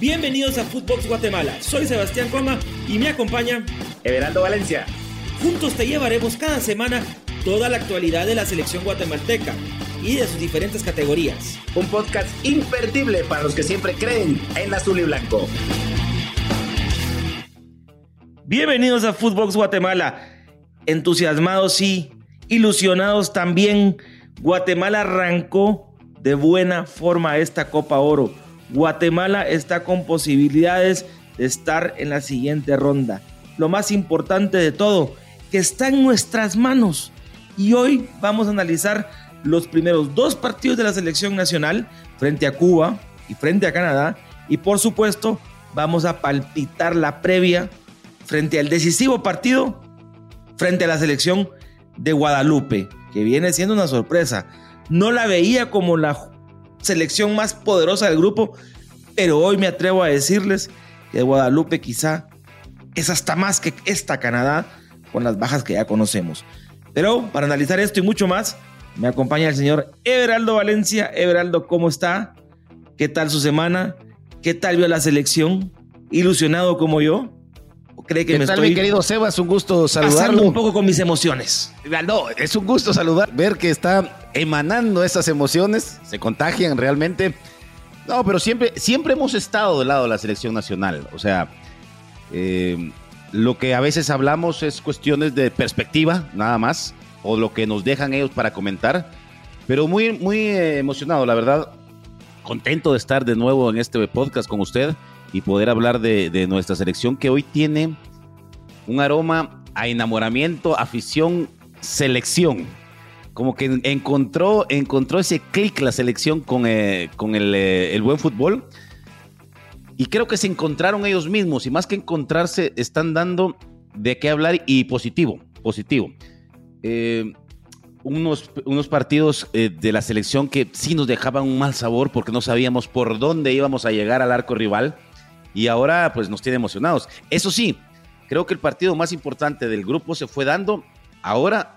Bienvenidos a Footbox Guatemala. Soy Sebastián Coma y me acompaña Everaldo Valencia. Juntos te llevaremos cada semana toda la actualidad de la selección guatemalteca y de sus diferentes categorías. Un podcast imperdible para los que siempre creen en azul y blanco. Bienvenidos a Footbox Guatemala. Entusiasmados sí, ilusionados también. Guatemala arrancó de buena forma esta Copa Oro Guatemala está con posibilidades de estar en la siguiente ronda. Lo más importante de todo, que está en nuestras manos. Y hoy vamos a analizar los primeros dos partidos de la selección nacional frente a Cuba y frente a Canadá. Y por supuesto, vamos a palpitar la previa frente al decisivo partido frente a la selección de Guadalupe, que viene siendo una sorpresa. No la veía como la selección más poderosa del grupo, pero hoy me atrevo a decirles que Guadalupe quizá es hasta más que esta Canadá con las bajas que ya conocemos. Pero para analizar esto y mucho más, me acompaña el señor Everaldo Valencia. Everaldo, ¿cómo está? ¿Qué tal su semana? ¿Qué tal vio la selección? ¿Ilusionado como yo? cree que me tal, estoy mi querido Sebas? Un gusto saludarlo. un poco con mis emociones. No, es un gusto saludar, ver que está emanando esas emociones, se contagian realmente. No, pero siempre, siempre hemos estado del lado de la selección nacional. O sea, eh, lo que a veces hablamos es cuestiones de perspectiva, nada más, o lo que nos dejan ellos para comentar. Pero muy, muy eh, emocionado, la verdad. Contento de estar de nuevo en este podcast con usted y poder hablar de, nuestra selección que hoy tiene un aroma a enamoramiento, afición, selección. Como que encontró, encontró ese clic la selección con, eh, con eh, el, buen fútbol. Y creo que se encontraron ellos mismos y más que encontrarse, están dando de qué hablar y positivo, positivo. Eh, unos, unos partidos de la selección que sí nos dejaban un mal sabor porque no sabíamos por dónde íbamos a llegar al arco rival y ahora pues nos tiene emocionados. Eso sí, creo que el partido más importante del grupo se fue dando ahora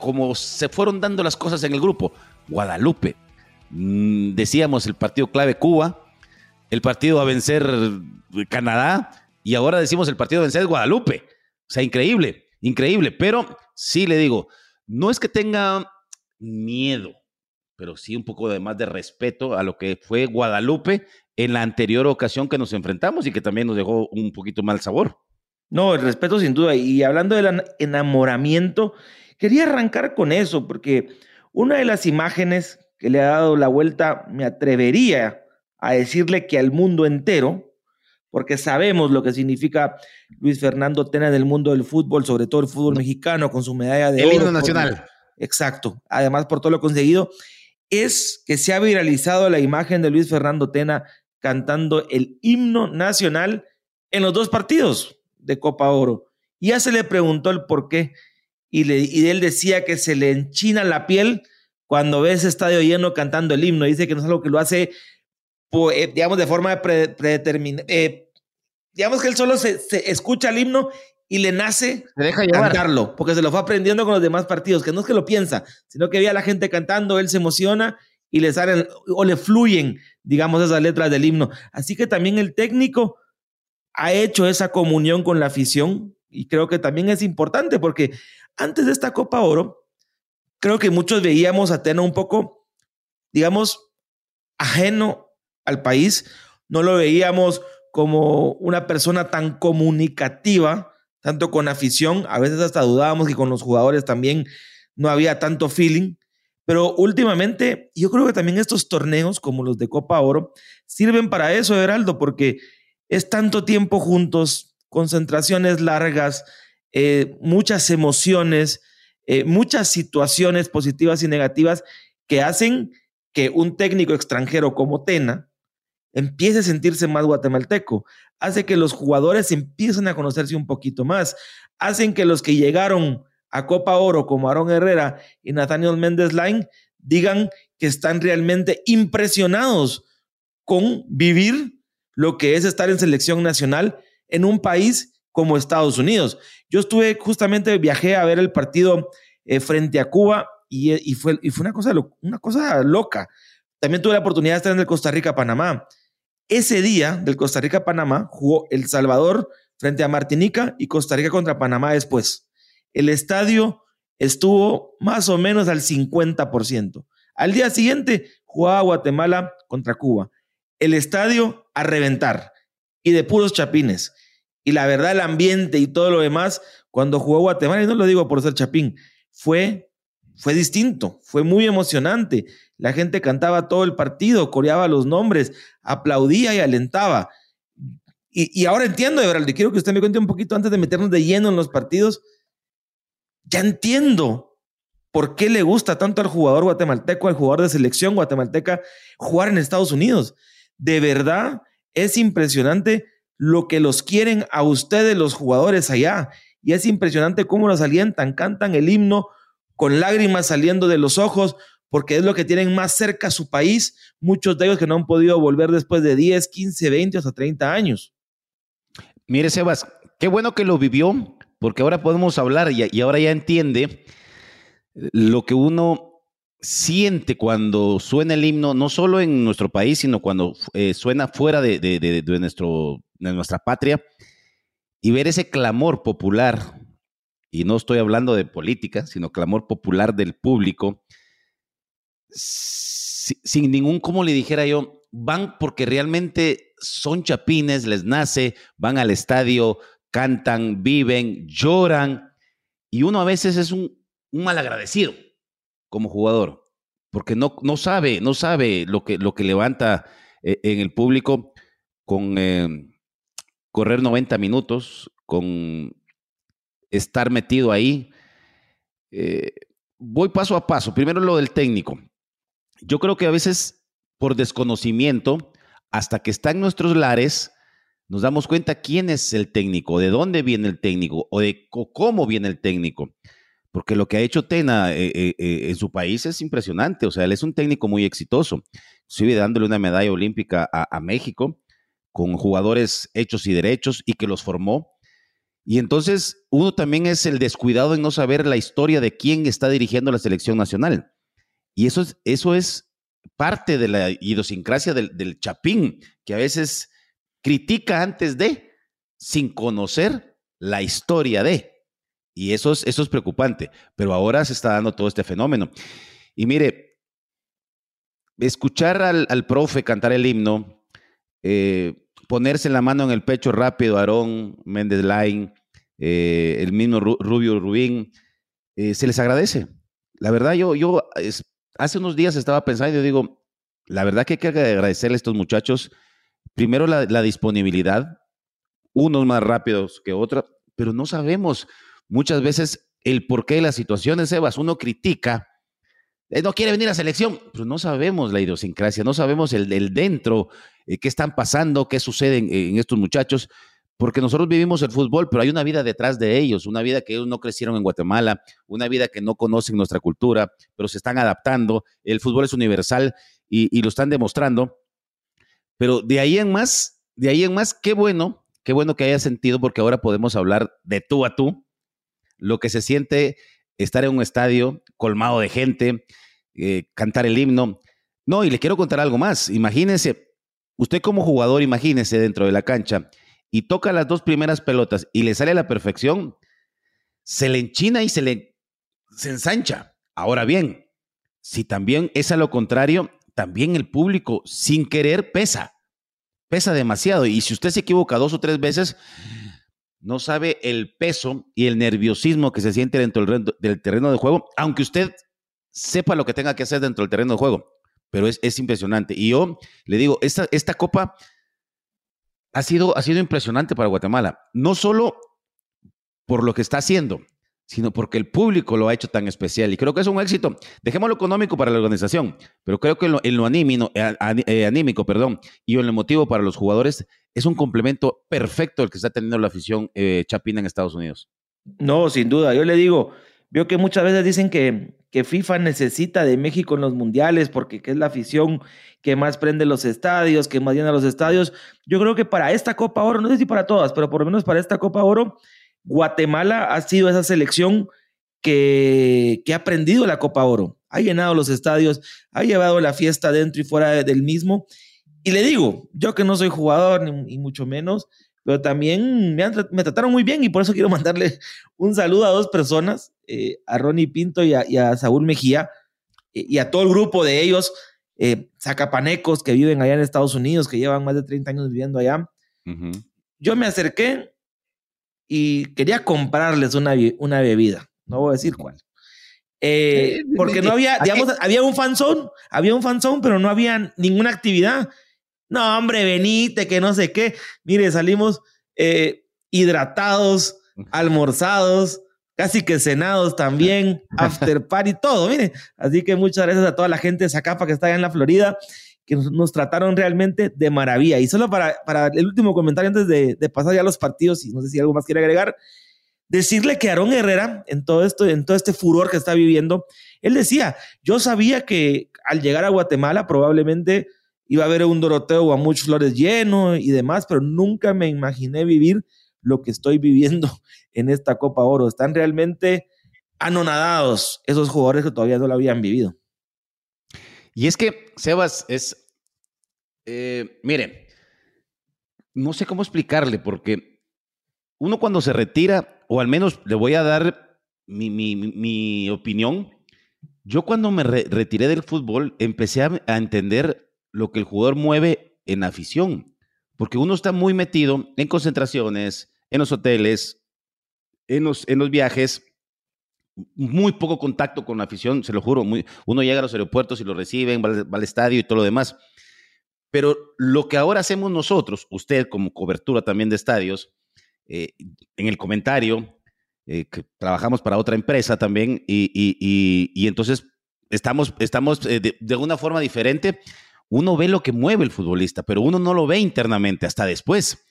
como se fueron dando las cosas en el grupo. Guadalupe. Mm, decíamos el partido clave Cuba, el partido a vencer Canadá y ahora decimos el partido a vencer Guadalupe. O sea, increíble, increíble. Pero sí le digo, no es que tenga miedo, pero sí un poco de más de respeto a lo que fue Guadalupe en la anterior ocasión que nos enfrentamos y que también nos dejó un poquito mal sabor. No, el respeto sin duda. Y hablando del enamoramiento, quería arrancar con eso, porque una de las imágenes que le ha dado la vuelta, me atrevería a decirle que al mundo entero, porque sabemos lo que significa Luis Fernando Tena en el mundo del fútbol, sobre todo el fútbol mexicano, con su medalla de el himno nacional. exacto. Además, por todo lo conseguido, es que se ha viralizado la imagen de Luis Fernando Tena cantando el himno nacional en los dos partidos de Copa Oro. Y ya se le preguntó el por qué. Y, le, y él decía que se le enchina la piel cuando ve ese estadio lleno cantando el himno. Dice que no es algo que lo hace, eh, digamos, de forma predeterminada. Eh, digamos que él solo se, escucha el himno y le nace deja cantarlo, porque se lo fue aprendiendo con los demás partidos, que no es que lo piensa, sino que ve a la gente cantando, él se emociona y le salen o le fluyen, digamos, esas letras del himno. Así que también el técnico ha hecho esa comunión con la afición y creo que también es importante porque antes de esta Copa Oro, creo que muchos veíamos a Tena un poco, digamos, ajeno al país, no lo veíamos como una persona tan comunicativa, tanto con afición, a veces hasta dudábamos que con los jugadores también no había tanto feeling. Pero últimamente, yo creo que también estos torneos, como los de Copa Oro, sirven para eso, Heraldo, porque es tanto tiempo juntos, concentraciones largas, eh, muchas emociones, eh, muchas situaciones positivas y negativas que hacen que un técnico extranjero como Tena empiece a sentirse más guatemalteco, hace que los jugadores empiecen a conocerse un poquito más, hacen que los que llegaron a Copa Oro como Aaron Herrera y Nathaniel Méndez Line digan que están realmente impresionados con vivir lo que es estar en selección nacional en un país como Estados Unidos. Yo estuve justamente, viajé a ver el partido eh, frente a Cuba y, fue, una, cosa, una cosa loca. También tuve la oportunidad de estar en el Costa Rica-Panamá. Ese día del Costa Rica-Panamá jugó El Salvador frente a Martinica y Costa Rica contra Panamá después. El estadio estuvo más o menos al 50%. Al día siguiente jugaba Guatemala contra Cuba. El estadio a reventar y de puros chapines. Y la verdad, el ambiente y todo lo demás, cuando jugó Guatemala, y no lo digo por ser chapín, fue, fue distinto, fue muy emocionante. La gente cantaba todo el partido, coreaba los nombres, aplaudía y alentaba. Y, ahora entiendo, y quiero que usted me cuente un poquito antes de meternos de lleno en los partidos. Ya entiendo por qué le gusta tanto al jugador guatemalteco, al jugador de selección guatemalteca, jugar en Estados Unidos. De verdad, es impresionante lo que los quieren a ustedes los jugadores allá. Y es impresionante cómo los alientan, cantan el himno con lágrimas saliendo de los ojos, porque es lo que tienen más cerca a su país, muchos de ellos que no han podido volver después de 10, 15, 20 hasta 30 años. Mire, Sebas, qué bueno que lo vivió, porque ahora podemos hablar y, ahora ya entiende lo que uno siente cuando suena el himno, no solo en nuestro país, sino cuando eh, suena fuera de, nuestro, de nuestra patria, y ver ese clamor popular, y no estoy hablando de política, sino clamor popular del público, sin ningún, como le dijera yo, van porque realmente son chapines, les nace, van al estadio, cantan, viven, lloran, y uno a veces es un, un malagradecido como jugador, porque no, no sabe, no sabe lo que, lo que levanta eh, en el público con eh, correr 90 minutos, con estar metido ahí. Eh, voy paso a paso. Primero lo del técnico. Yo creo que a veces por desconocimiento hasta que está en nuestros lares, nos damos cuenta quién es el técnico, de dónde viene el técnico o de cómo viene el técnico. Porque lo que ha hecho Tena eh, eh, en su país es impresionante. O sea, él es un técnico muy exitoso. Sigue dándole una medalla olímpica a, México con jugadores hechos y derechos y que los formó. Y entonces uno también es el descuidado en no saber la historia de quién está dirigiendo la selección nacional. Y eso es, eso es parte de la idiosincrasia del, chapín, que a veces critica antes de, sin conocer la historia de. Y eso es, eso es preocupante, pero ahora se está dando todo este fenómeno. Y mire, escuchar al, profe cantar el himno, eh, ponerse la mano en el pecho rápido, Aarón Méndez Lain, eh, el mismo Rubio Rubín, eh, se les agradece. La verdad, yo, yo hace unos días estaba pensando y digo, la verdad que hay que agradecerle a estos muchachos, primero la, disponibilidad, unos más rápidos que otros, pero no sabemos muchas veces el porqué de las situaciones, Evas. Uno critica, no quiere venir a selección, pero no sabemos la idiosincrasia, no sabemos el, dentro, eh, qué están pasando, qué sucede en, estos muchachos porque nosotros vivimos el fútbol, pero hay una vida detrás de ellos, una vida que ellos no crecieron en Guatemala, una vida que no conocen nuestra cultura, pero se están adaptando. El fútbol es universal y, lo están demostrando. Pero de ahí en más, de ahí en más, qué bueno, qué bueno que haya sentido, porque ahora podemos hablar de tú a tú, lo que se siente estar en un estadio colmado de gente, eh, cantar el himno. No, y le quiero contar algo más. Imagínese, usted como jugador, imagínese dentro de la cancha y toca las dos primeras pelotas y le sale a la perfección, se le enchina y se le se ensancha. Ahora bien, si también es a lo contrario, también el público sin querer pesa, pesa demasiado. Y si usted se equivoca dos o tres veces, no sabe el peso y el nerviosismo que se siente dentro del terreno de juego, aunque usted sepa lo que tenga que hacer dentro del terreno de juego. Pero es, es impresionante. Y yo le digo, esta, esta copa ha sido, ha sido impresionante para Guatemala. No solo por lo que está haciendo, sino porque el público lo ha hecho tan especial. Y creo que es un éxito. Dejemos lo económico para la organización, pero creo que en lo, eh, eh, anímico perdón, y en lo emotivo para los jugadores es un complemento perfecto el que está teniendo la afición eh, chapina en Estados Unidos. No, sin duda. Yo le digo, veo que muchas veces dicen que, que FIFA necesita de México en los mundiales porque es la afición que más prende los estadios, que más llena los estadios. Yo creo que para esta Copa Oro, no sé si para todas, pero por lo menos para esta Copa Oro, Guatemala ha sido esa selección que, que ha aprendido la Copa Oro. Ha llenado los estadios, ha llevado la fiesta dentro y fuera del mismo. Y le digo, yo que no soy jugador, ni, mucho menos, pero también me, me, trataron muy bien y por eso quiero mandarle un saludo a dos personas, eh, a Ronnie Pinto y a, Saúl Mejía, eh, y a todo el grupo de ellos, eh, zacapanecos que viven allá en Estados Unidos, que llevan más de 30 años viviendo allá. Yo me acerqué y quería comprarles una, una bebida, no voy a decir cuál. porque no había, digamos, había un fanzone, había un fanzone, pero no había ninguna actividad. No, hombre, venite, que no sé qué. Mire, salimos eh, hidratados, almorzados, casi que cenados también, after party, todo, mire. Así que muchas gracias a toda la gente de Zacapa que está allá en la Florida, que nos, trataron realmente de maravilla. Y solo para, para el último comentario antes de, de, pasar ya a los partidos, y no sé si algo más quiere agregar, decirle que Aarón Herrera, en todo esto, en todo este furor que está viviendo, él decía, yo sabía que al llegar a Guatemala probablemente iba a haber un Doroteo o a muchos flores lleno y demás, pero nunca me imaginé vivir lo que estoy viviendo en esta Copa Oro. Están realmente anonadados esos jugadores que todavía no lo habían vivido. Y es que, Sebas, es, eh, mire, no sé cómo explicarle, porque uno cuando se retira, o al menos le voy a dar mi, opinión, yo cuando me retiré del fútbol empecé a entender lo que el jugador mueve en afición, porque uno está muy metido en concentraciones, en los hoteles, en los, en los viajes, muy poco contacto con la afición, se lo juro, muy, uno llega a los aeropuertos y lo reciben, va, al estadio y todo lo demás. Pero lo que ahora hacemos nosotros, usted como cobertura también de estadios, eh, en el comentario, eh, que trabajamos para otra empresa también, y, entonces estamos, estamos eh, de, de, una forma diferente uno ve lo que mueve el futbolista, pero uno no lo ve internamente hasta después.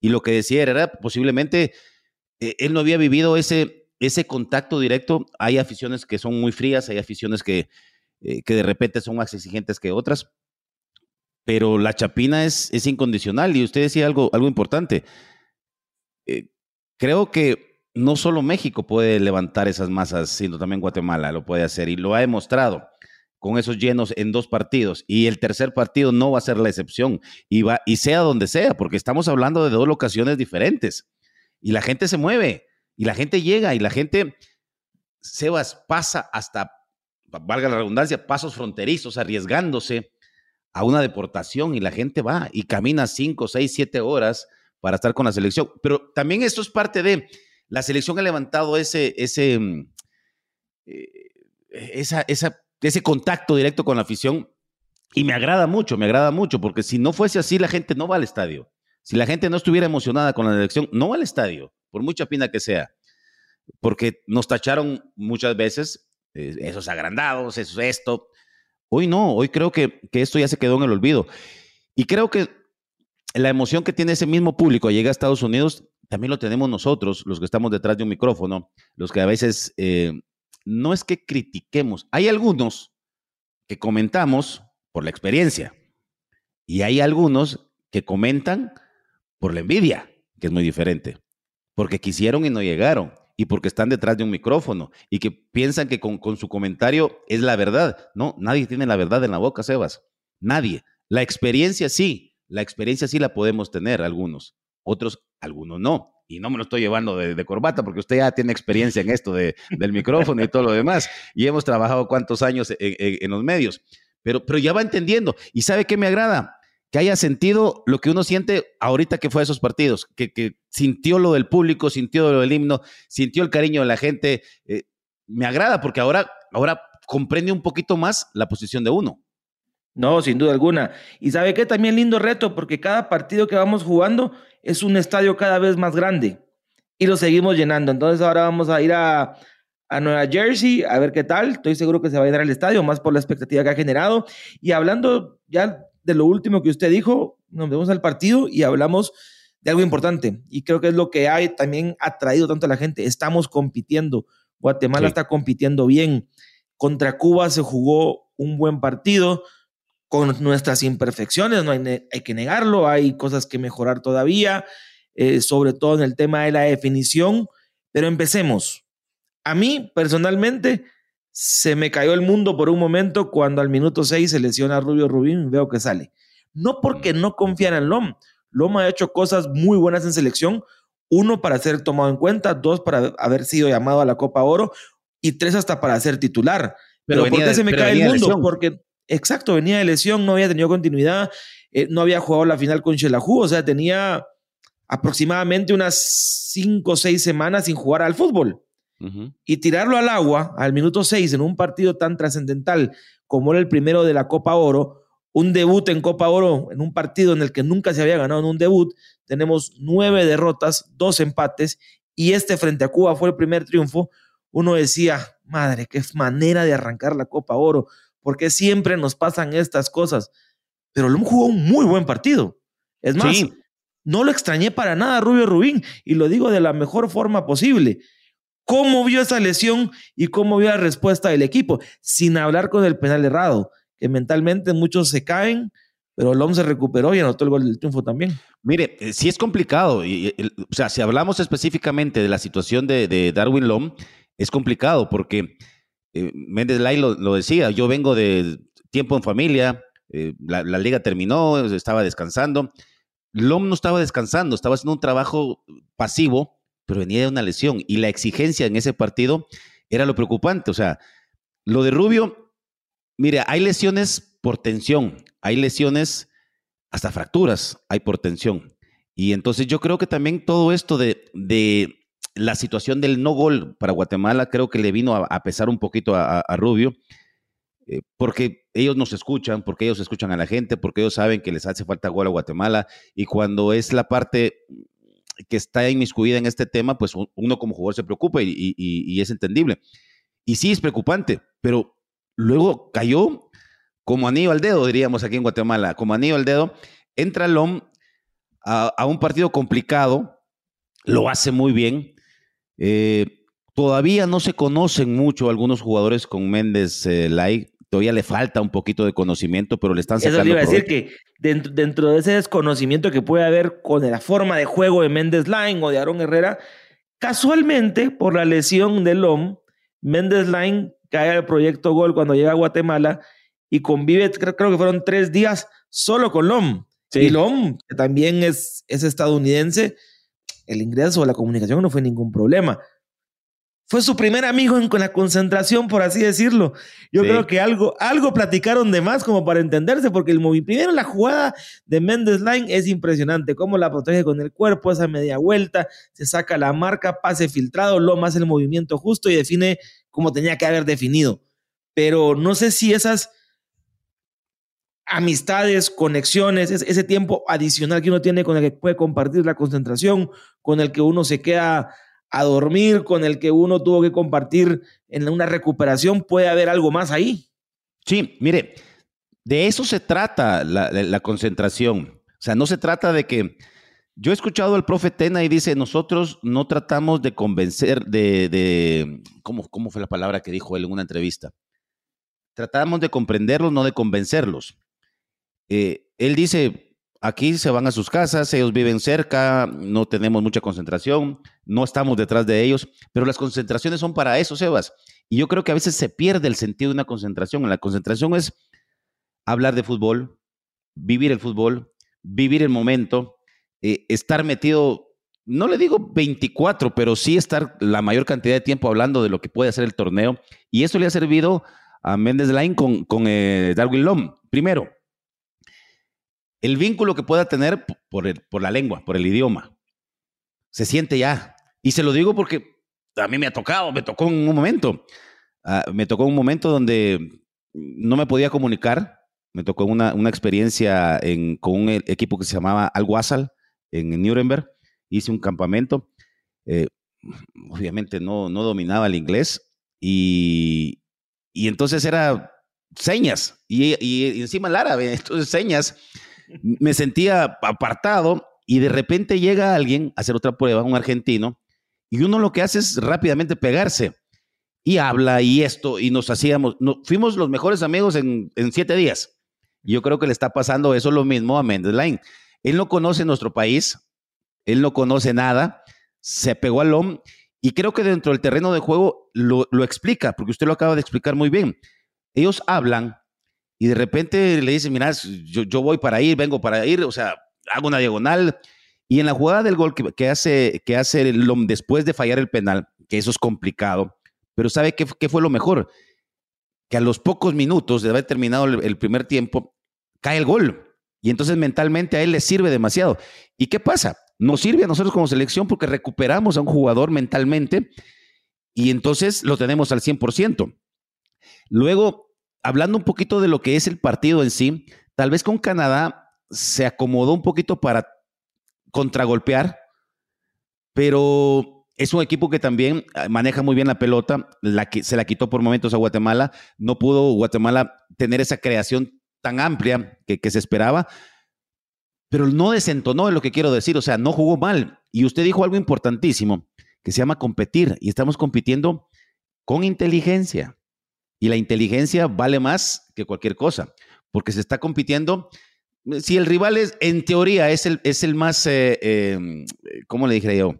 Y lo que decía era, posiblemente eh, él no había vivido ese, ese contacto directo. Hay aficiones que son muy frías, hay aficiones que, eh, que de repente son más exigentes que otras, pero la chapina es, es incondicional. Y usted decía algo, algo importante. Eh, creo que no solo México puede levantar esas masas, sino también Guatemala lo puede hacer y lo ha demostrado con esos llenos en dos partidos y el tercer partido no va a ser la excepción y va y sea donde sea, porque estamos hablando de dos locaciones diferentes y la gente se mueve y la gente llega y la gente Sebas pasa hasta valga la redundancia, pasos fronterizos arriesgándose a una deportación y la gente va y camina cinco, seis, siete horas para estar con la selección. Pero también esto es parte de la selección ha levantado ese, ese, mm, eh, esa, esa ese contacto directo con la afición. Y me agrada mucho, me agrada mucho, porque si no fuese así, la gente no va al estadio. Si la gente no estuviera emocionada con la elección, no al estadio, por mucha pina que sea. Porque nos tacharon muchas veces, eh, esos agrandados, eso, esto. Hoy no, hoy creo que, que esto ya se quedó en el olvido. Y creo que la emoción que tiene ese mismo público llega a Estados Unidos, también lo tenemos nosotros, los que estamos detrás de un micrófono, los que a veces eh, no es que critiquemos, hay algunos que comentamos por la experiencia y hay algunos que comentan por la envidia, que es muy diferente, porque quisieron y no llegaron y porque están detrás de un micrófono y que piensan que con, su comentario es la verdad. No, nadie tiene la verdad en la boca, Sebas. Nadie. La experiencia sí, la experiencia sí la podemos tener algunos, otros, algunos no y no me lo estoy llevando de, corbata porque usted ya tiene experiencia en esto de, del micrófono y todo lo demás. Y hemos trabajado cuántos años en, los medios, pero, pero ya va entendiendo. ¿Y sabe qué me agrada? Que haya sentido lo que uno siente ahorita que fue a esos partidos, que, que sintió lo del público, sintió lo del himno, sintió el cariño de la gente. Eh, me agrada porque ahora, ahora comprende un poquito más la posición de uno. No, sin duda alguna. Y sabe qué, también lindo reto, porque cada partido que vamos jugando es un estadio cada vez más grande y lo seguimos llenando. Entonces ahora vamos a ir a, a Nueva Jersey a ver qué tal. Estoy seguro que se va a llenar el estadio, más por la expectativa que ha generado. Y hablando ya de lo último que usted dijo, nos vemos al partido y hablamos de algo importante. Y creo que es lo que hay también atraído tanto a la gente. Estamos compitiendo. Guatemala está compitiendo bien. Contra Cuba se jugó un buen partido con nuestras imperfecciones, no hay, hay que negarlo, hay cosas que mejorar todavía, eh, sobre todo en el tema de la definición, pero empecemos. A mí, personalmente, se me cayó el mundo por un momento cuando al minuto 6 se lesiona Rubio Rubín, veo que sale. no porque no confiara en Lom. Lom ha hecho cosas muy buenas en selección, uno para ser tomado en cuenta, dos para haber sido llamado a la Copa Oro y tres hasta para ser titular. Pero, ¿por qué se me cae el mundo? Porque, exacto, venía de lesión, no había tenido continuidad, eh, no había jugado la final con Shelahu, o sea, tenía aproximadamente unas cinco o seis semanas sin jugar al fútbol. Y tirarlo al agua al minuto seis en un partido tan trascendental como era el primero de la Copa Oro, un debut en Copa Oro, en un partido en el que nunca se había ganado en un debut, tenemos nueve derrotas, dos empates, y este frente a Cuba fue el primer triunfo. Uno decía, madre, qué manera de arrancar la Copa Oro, porque siempre nos pasan estas cosas. Pero Lom jugó un muy buen partido. Es más, no lo extrañé para nada Rubio Rubín y lo digo de la mejor forma posible. ¿Cómo vio esa lesión y cómo vio la respuesta del equipo? Sin hablar con el penal errado, que mentalmente muchos se caen, pero Lom se recuperó y anotó el gol del triunfo también. Mire, eh, sí es complicado. O sea, si hablamos específicamente de la situación de, Darwin Lom, es complicado porque eh, Méndez Lai lo, decía, yo vengo de tiempo en familia, eh, la, liga terminó, estaba descansando. Lom no estaba descansando, estaba haciendo un trabajo pasivo, pero venía de una lesión y la exigencia en ese partido era lo preocupante. O sea, lo de Rubio, mire, hay lesiones por tensión, hay lesiones hasta fracturas, hay por tensión. Y entonces yo creo que también todo esto de, de la situación del no gol para Guatemala creo que le vino a, pesar un poquito a Rubio. Eh, porque ellos nos escuchan, porque ellos escuchan a la gente, porque ellos saben que les hace falta gol a Guatemala y cuando es la parte que está inmiscuida en este tema, pues uno como jugador se preocupa y, es entendible. Y sí es preocupante, pero luego cayó como anillo al dedo, diríamos aquí en Guatemala, como anillo al dedo, entra LOM a, un partido complicado, lo hace muy bien. Eh, todavía no se conocen mucho algunos jugadores con Méndez eh, todavía le falta un poquito de conocimiento, pero le están sacando. Eso le iba a decir que dentro, dentro, de ese desconocimiento que puede haber con la forma de juego de Méndez Line o de Aaron Herrera, casualmente por la lesión de LOM, Méndez Line cae al proyecto Gol cuando llega a Guatemala y convive, creo, que fueron tres días solo con LOM. Y LOM, que también es, es estadounidense, el ingreso o la comunicación no fue ningún problema fue su primer amigo en, con la concentración, por así decirlo. Yo creo que algo, algo platicaron de más como para entenderse, porque el primero la jugada de Mendes Line es impresionante, cómo la protege con el cuerpo, esa media vuelta, se saca la marca, pase filtrado, lo más el movimiento justo y define como tenía que haber definido. Pero no sé si esas amistades, conexiones, ese tiempo adicional que uno tiene con el que puede compartir la concentración, con el que uno se queda a dormir, con el que uno tuvo que compartir en una recuperación, puede haber algo más ahí. Sí, mire, de eso se trata la, concentración. O sea, no se trata de que... Yo he escuchado al profe Tena y dice, nosotros no tratamos de convencer, de... ¿cómo, ¿Cómo fue la palabra que dijo él en una entrevista? Tratamos de comprenderlos, no de convencerlos. Eh, él dice, Aquí se van a sus casas, ellos viven cerca, no tenemos mucha concentración, no estamos detrás de ellos, pero las concentraciones son para eso, Sebas. Y yo creo que a veces se pierde el sentido de una concentración. La concentración es hablar de fútbol, vivir el fútbol, vivir el momento, eh, estar metido, no le digo 24, pero sí estar la mayor cantidad de tiempo hablando de lo que puede hacer el torneo. Y eso le ha servido a Méndez con, con eh, Darwin Lom. Primero, el vínculo que pueda tener por, por la lengua, por el idioma. Se siente ya. Y se lo digo porque a mí me ha tocado, me tocó en un momento. Ah, me tocó un momento donde no me podía comunicar. Me tocó una, una experiencia en, con un equipo que se llamaba Alguazal en Nuremberg. Hice un campamento. Eh, obviamente no, no dominaba el inglés y, y entonces era señas y, encima el árabe, entonces señas me sentía apartado y de repente llega alguien a hacer otra prueba, un argentino, y uno lo que hace es rápidamente pegarse y habla y esto, y nos hacíamos, fuimos los mejores amigos en, siete días. Yo creo que le está pasando eso lo mismo a Mendes Line. Él no conoce nuestro país, él no conoce nada, se pegó al LOM y creo que dentro del terreno de juego lo, lo explica, porque usted lo acaba de explicar muy bien. Ellos hablan y de repente le dice, mira, yo, yo voy para ir, vengo para ir, o sea, hago una diagonal. Y en la jugada del gol que, hace, que hace después de fallar el penal, que eso es complicado, pero ¿sabe qué, qué, fue lo mejor? Que a los pocos minutos de haber terminado el, primer tiempo, cae el gol. Y entonces mentalmente a él le sirve demasiado. ¿Y qué pasa? Nos sirve a nosotros como selección porque recuperamos a un jugador mentalmente y entonces lo tenemos al 100%. Luego, hablando un poquito de lo que es el partido en sí, tal vez con Canadá se acomodó un poquito para contragolpear, pero es un equipo que también ah, maneja muy bien la pelota, la que se la quitó por momentos a Guatemala, no pudo Guatemala tener esa creación tan amplia que, que se esperaba, pero no desentonó en lo que quiero decir, o sea, no jugó mal. Y usted dijo algo importantísimo, que se llama competir, y estamos compitiendo con inteligencia. Y la inteligencia vale más que cualquier cosa, porque se está compitiendo. Si el rival es, en teoría, es el, es el más, eh, em, ¿cómo le dije yo?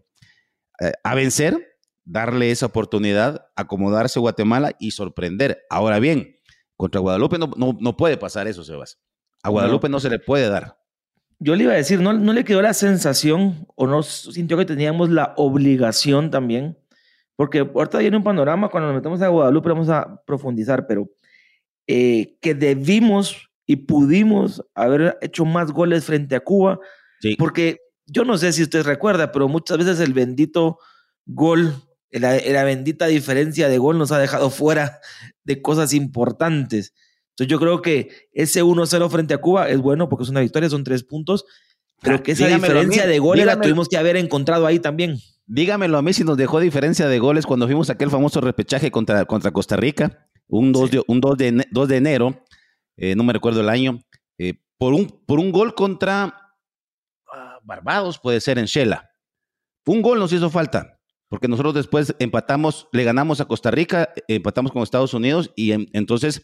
Eh, a vencer, darle esa oportunidad, acomodarse Guatemala y sorprender. Ahora bien, contra Guadalupe no, no, puede pasar eso, Sebas. A Guadalupe no. se le puede dar. Yo le iba a decir, ¿no, ¿no le quedó la sensación o no sintió que teníamos la obligación también porque ahorita viene un panorama, cuando nos metemos a Guadalupe vamos a profundizar, pero eh, que debimos y pudimos haber hecho más goles frente a Cuba, porque yo no sé si usted recuerda, pero muchas veces el bendito gol, la, la bendita diferencia de gol nos ha dejado fuera de cosas importantes. Entonces yo creo que ese 1-0 frente a Cuba es bueno porque es una victoria, son tres puntos, pero que esa diferencia de goles la tuvimos que haber encontrado ahí también. Dígamelo a mí si nos dejó diferencia de goles cuando fuimos a aquel famoso repechaje contra, contra Costa Rica, un 2 de, un 2 de, 2 de enero, eh, no me recuerdo el año, eh, por, un, por un gol contra ah, Barbados, puede ser en Shela. Un gol nos hizo falta, porque nosotros después empatamos, le ganamos a Costa Rica, empatamos con Estados Unidos y entonces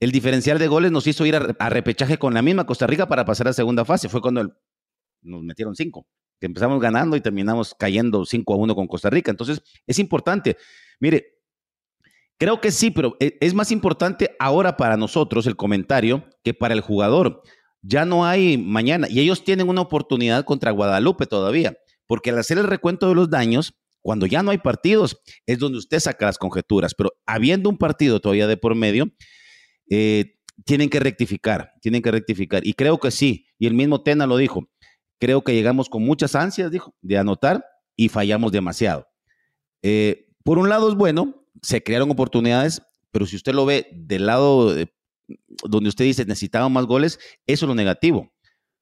el diferencial de goles nos hizo ir a, repechaje con la misma Costa Rica para pasar a segunda fase. Fue cuando nos metieron cinco que empezamos ganando y terminamos cayendo 5 a 1 con Costa Rica. Entonces, es importante. Mire, creo que sí, pero e, es más importante ahora para nosotros el comentario que para el jugador. Ya no hay mañana y ellos tienen una oportunidad contra Guadalupe todavía, porque al hacer el recuento de los daños, cuando ya no hay partidos, es donde usted saca las conjeturas, pero habiendo un partido todavía de por medio, eh, tienen que rectificar, tienen que rectificar. Y creo que sí, y el mismo Tena lo dijo, Creo que llegamos con muchas ansias, dijo, de anotar y fallamos demasiado. Eh, por un lado es bueno, se crearon oportunidades, pero si usted lo ve del lado donde usted dice necesitaban más goles, eso es lo negativo.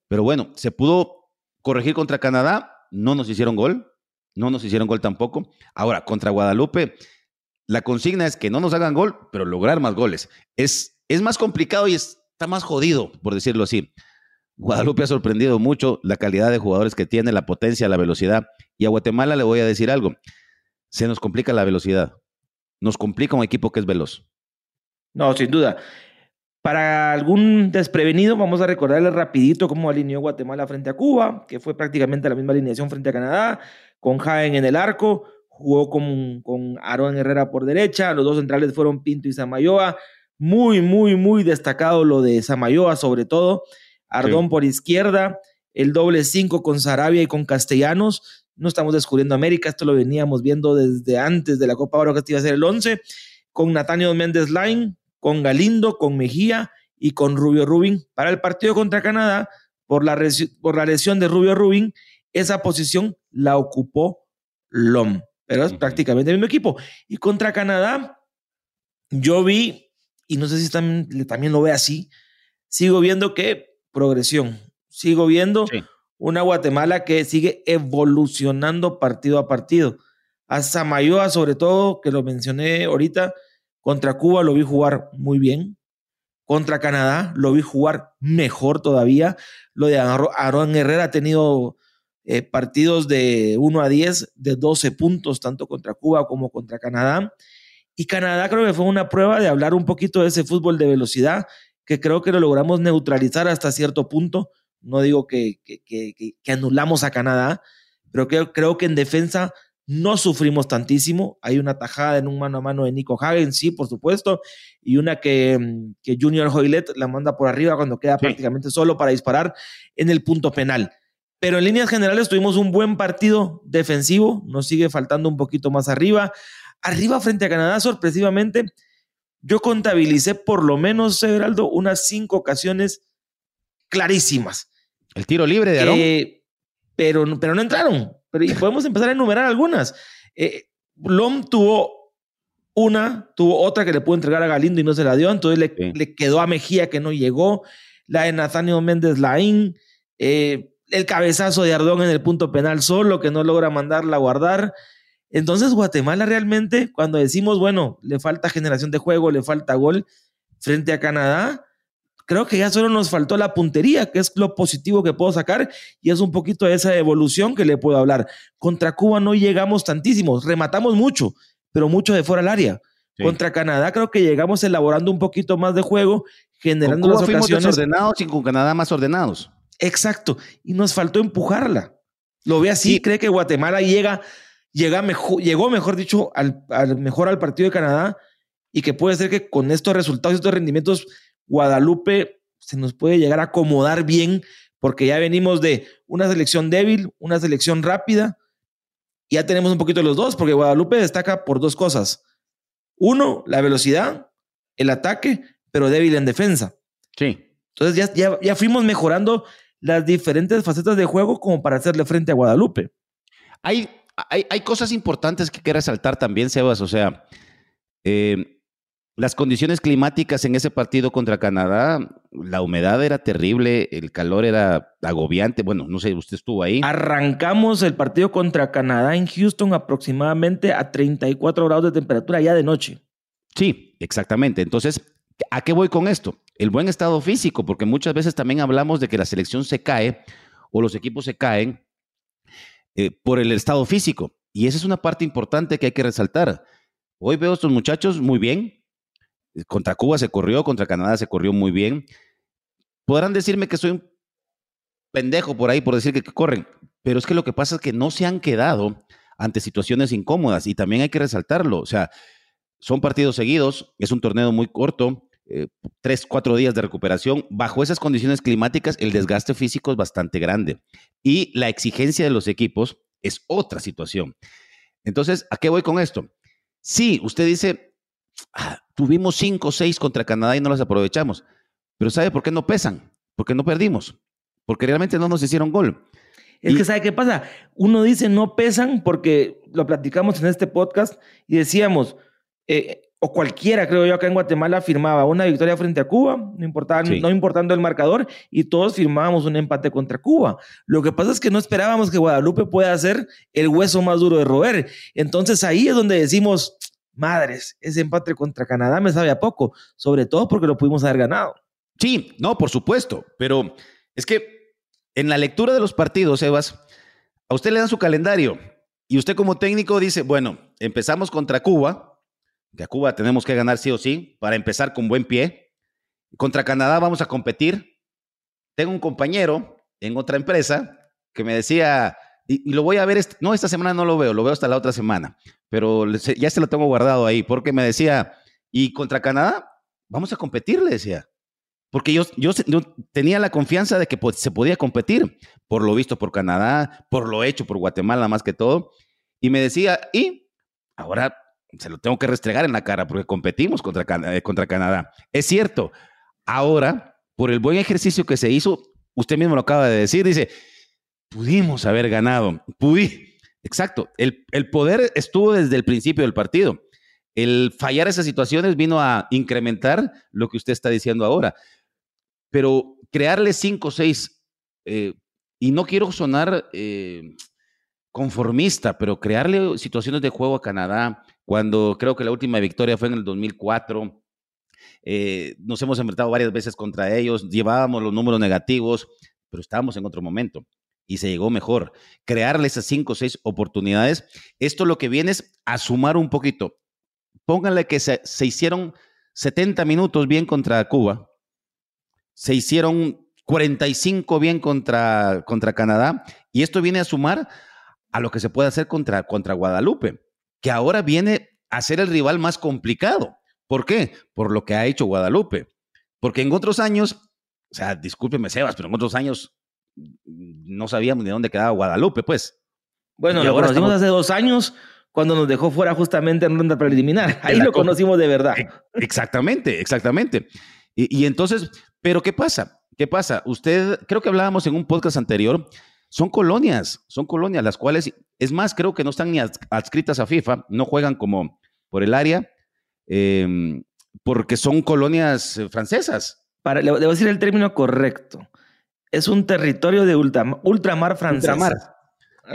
Pero bueno, se pudo corregir contra Canadá, no nos hicieron gol, no nos hicieron gol tampoco. Ahora, contra Guadalupe, la consigna es que no nos hagan gol, pero lograr más goles. Es, es más complicado y está más jodido, por decirlo así. Guadalupe ha sorprendido mucho la calidad de jugadores que tiene, la potencia, la velocidad. Y a Guatemala le voy a decir algo. Se nos complica la velocidad. Nos complica un equipo que es veloz. No, sin duda. Para algún desprevenido, vamos a recordarle rapidito cómo alineó Guatemala frente a Cuba, que fue prácticamente la misma alineación frente a Canadá, con Jaén en el arco, jugó con, con Aaron Herrera por derecha, los dos centrales fueron Pinto y Samayoa. Muy, muy, muy destacado lo de Samayoa, sobre todo. Ardón por izquierda, el doble cinco con Sarabia y con Castellanos. No estamos descubriendo América, esto lo veníamos viendo desde antes de la Copa Oro que iba a ser el 11, con Natanio Méndez Line, con Galindo, con Mejía y con Rubio Rubin. Para el partido contra Canadá, por la, por la lesión de Rubio Rubin, esa posición la ocupó Lom, pero es prácticamente el mismo equipo. Y contra Canadá, yo vi, y no sé si también, también lo ve así, sigo viendo que progresión. Sigo viendo una Guatemala que sigue evolucionando partido a partido. A Samayoa, sobre todo, que lo mencioné ahorita, contra Cuba lo vi jugar muy bien. Contra Canadá lo vi jugar mejor todavía. Lo de Aaron Herrera ha tenido eh, partidos de 1 a 10, de 12 puntos, tanto contra Cuba como contra Canadá. Y Canadá creo que fue una prueba de hablar un poquito de ese fútbol de velocidad que creo que lo logramos neutralizar hasta cierto punto. No digo que, que, anulamos a Canadá, pero creo, creo que en defensa no sufrimos tantísimo. Hay una tajada en un mano a mano de Nico Hagen, sí, por supuesto, y una que, mm, que Junior Hoylet la manda por arriba cuando queda prácticamente solo para disparar en el punto penal. Pero en líneas generales tuvimos un buen partido defensivo, nos sigue faltando un poquito más arriba. Arriba frente a Canadá, sorpresivamente, yo contabilicé por lo menos, Geraldo, unas cinco ocasiones clarísimas. El tiro libre de Aarón. Eh, pero, pero no entraron. Pero, y podemos empezar a enumerar algunas. Eh, Lom tuvo una, tuvo otra que le pudo entregar a Galindo y no se la dio, entonces le, le quedó a Mejía que no llegó. La de Nathaniel Méndez Laín. Eh, el cabezazo de Ardón en el punto penal solo, que no logra mandarla a guardar. Entonces, Guatemala realmente, cuando decimos, bueno, le falta generación de juego, le falta gol frente a Canadá, creo que ya solo nos faltó la puntería, que es lo positivo que puedo sacar, y es un poquito de esa evolución que le puedo hablar. Contra Cuba no llegamos tantísimos, rematamos mucho, pero mucho de fuera del área. Contra Canadá creo que llegamos elaborando un poquito más de juego, generando con Cuba las ocasiones. desordenados y con Canadá más ordenados. Exacto. Y nos faltó empujarla. Lo ve así, cree que Guatemala llega, llega mejor, llegó, mejor dicho, al, mejor al partido de Canadá y que puede ser que con estos resultados y estos rendimientos, Guadalupe se nos puede llegar a acomodar bien, porque ya venimos de una selección débil, una selección rápida, y ya tenemos un poquito de los dos, porque Guadalupe destaca por dos cosas. Uno, la velocidad, el ataque, pero débil en defensa. Sí. Entonces ya, ya, ya fuimos mejorando las diferentes facetas de juego como para hacerle frente a Guadalupe. Hay, hay, hay cosas importantes que quiero resaltar también, Sebas. O sea, eh, las condiciones climáticas en ese partido contra Canadá, la humedad era terrible, el calor era agobiante. Bueno, no sé, usted estuvo ahí. Arrancamos el partido contra Canadá en Houston aproximadamente a 34 grados de temperatura ya de noche. Sí, exactamente. Entonces, ¿a qué voy con esto? el buen estado físico, porque muchas veces también hablamos de que la selección se cae o los equipos se caen eh, por el estado físico. Y esa es una parte importante que hay que resaltar. Hoy veo a estos muchachos muy bien. Contra Cuba se corrió, contra Canadá se corrió muy bien. Podrán decirme que soy un pendejo por ahí por decir que, que corren, pero es que lo que pasa es que no se han quedado ante situaciones incómodas y también hay que resaltarlo. O sea, son partidos seguidos, es un torneo muy corto, eh, tres, cuatro días de recuperación. Bajo esas condiciones climáticas, el desgaste físico es bastante grande y la exigencia de los equipos es otra situación. Entonces, ¿a qué voy con esto? Sí, usted dice, ah, tuvimos cinco o seis contra Canadá y no las aprovechamos, pero ¿sabe por qué no pesan? Porque no perdimos, porque realmente no nos hicieron gol. Es que, ¿sabe qué pasa? Uno dice no pesan porque lo platicamos en este podcast y decíamos, eh, o cualquiera, creo yo, acá en Guatemala firmaba una victoria frente a Cuba, no, importaba, no importando el marcador, y todos firmábamos un empate contra Cuba. Lo que pasa es que no esperábamos que Guadalupe pueda ser el hueso más duro de roer. Entonces ahí es donde decimos, madres, ese empate contra Canadá me sabe a poco, sobre todo porque lo pudimos haber ganado. Sí, no, por supuesto, pero es que en la lectura de los partidos, Evas, a usted le dan su calendario y usted como técnico dice, bueno, empezamos contra Cuba, que a Cuba tenemos que ganar sí o sí para empezar con buen pie. Contra Canadá vamos a competir. Tengo un compañero en otra empresa que me decía, y, lo voy a ver, no, esta semana no lo veo, lo veo hasta la otra semana, pero ya se lo tengo guardado ahí, porque me decía, y contra Canadá vamos a competir, le decía. Porque yo, yo, tenía la confianza de que se podía competir, por lo visto por Canadá, por lo hecho por Guatemala más que todo. Y me decía, y ahora se lo tengo que restregar en la cara porque competimos contra, eh, contra Canadá. Es cierto, ahora, por el buen ejercicio que se hizo, usted mismo lo acaba de decir, dice, pudimos haber ganado, pudí. Exacto, el, el poder estuvo desde el principio del partido. El fallar esas situaciones vino a incrementar lo que usted está diciendo ahora. Pero crearle cinco o seis, eh, y no quiero sonar eh, conformista, pero crearle situaciones de juego a Canadá, cuando creo que la última victoria fue en el 2004. Eh, nos hemos enfrentado varias veces contra ellos, llevábamos los números negativos, pero estábamos en otro momento y se llegó mejor. Crearle esas cinco o seis oportunidades. Esto lo que viene es a sumar un poquito. Pónganle que se, se hicieron 70 minutos bien contra Cuba, se hicieron 45 bien contra, contra Canadá, y esto viene a sumar a lo que se puede hacer contra, contra Guadalupe, que ahora viene a ser el rival más complicado. ¿Por qué? Por lo que ha hecho Guadalupe. Porque en otros años, o sea, discúlpeme Sebas, pero en otros años no sabíamos de dónde quedaba Guadalupe, pues. Bueno, lo conocimos hace dos años cuando nos dejó fuera justamente en ronda preliminar. Ahí lo conocimos de verdad. Exactamente, exactamente. Y, y, entonces, pero ¿qué pasa? ¿Qué pasa? Usted, creo que hablábamos en un podcast anterior, son colonias, son colonias, las cuales, es más, creo que no están ni adscritas a FIFA, no juegan como por el área, em, porque son colonias eh, francesas. Para, le debo decir el término correcto. Es un territorio de ultramar francés. Ultramar.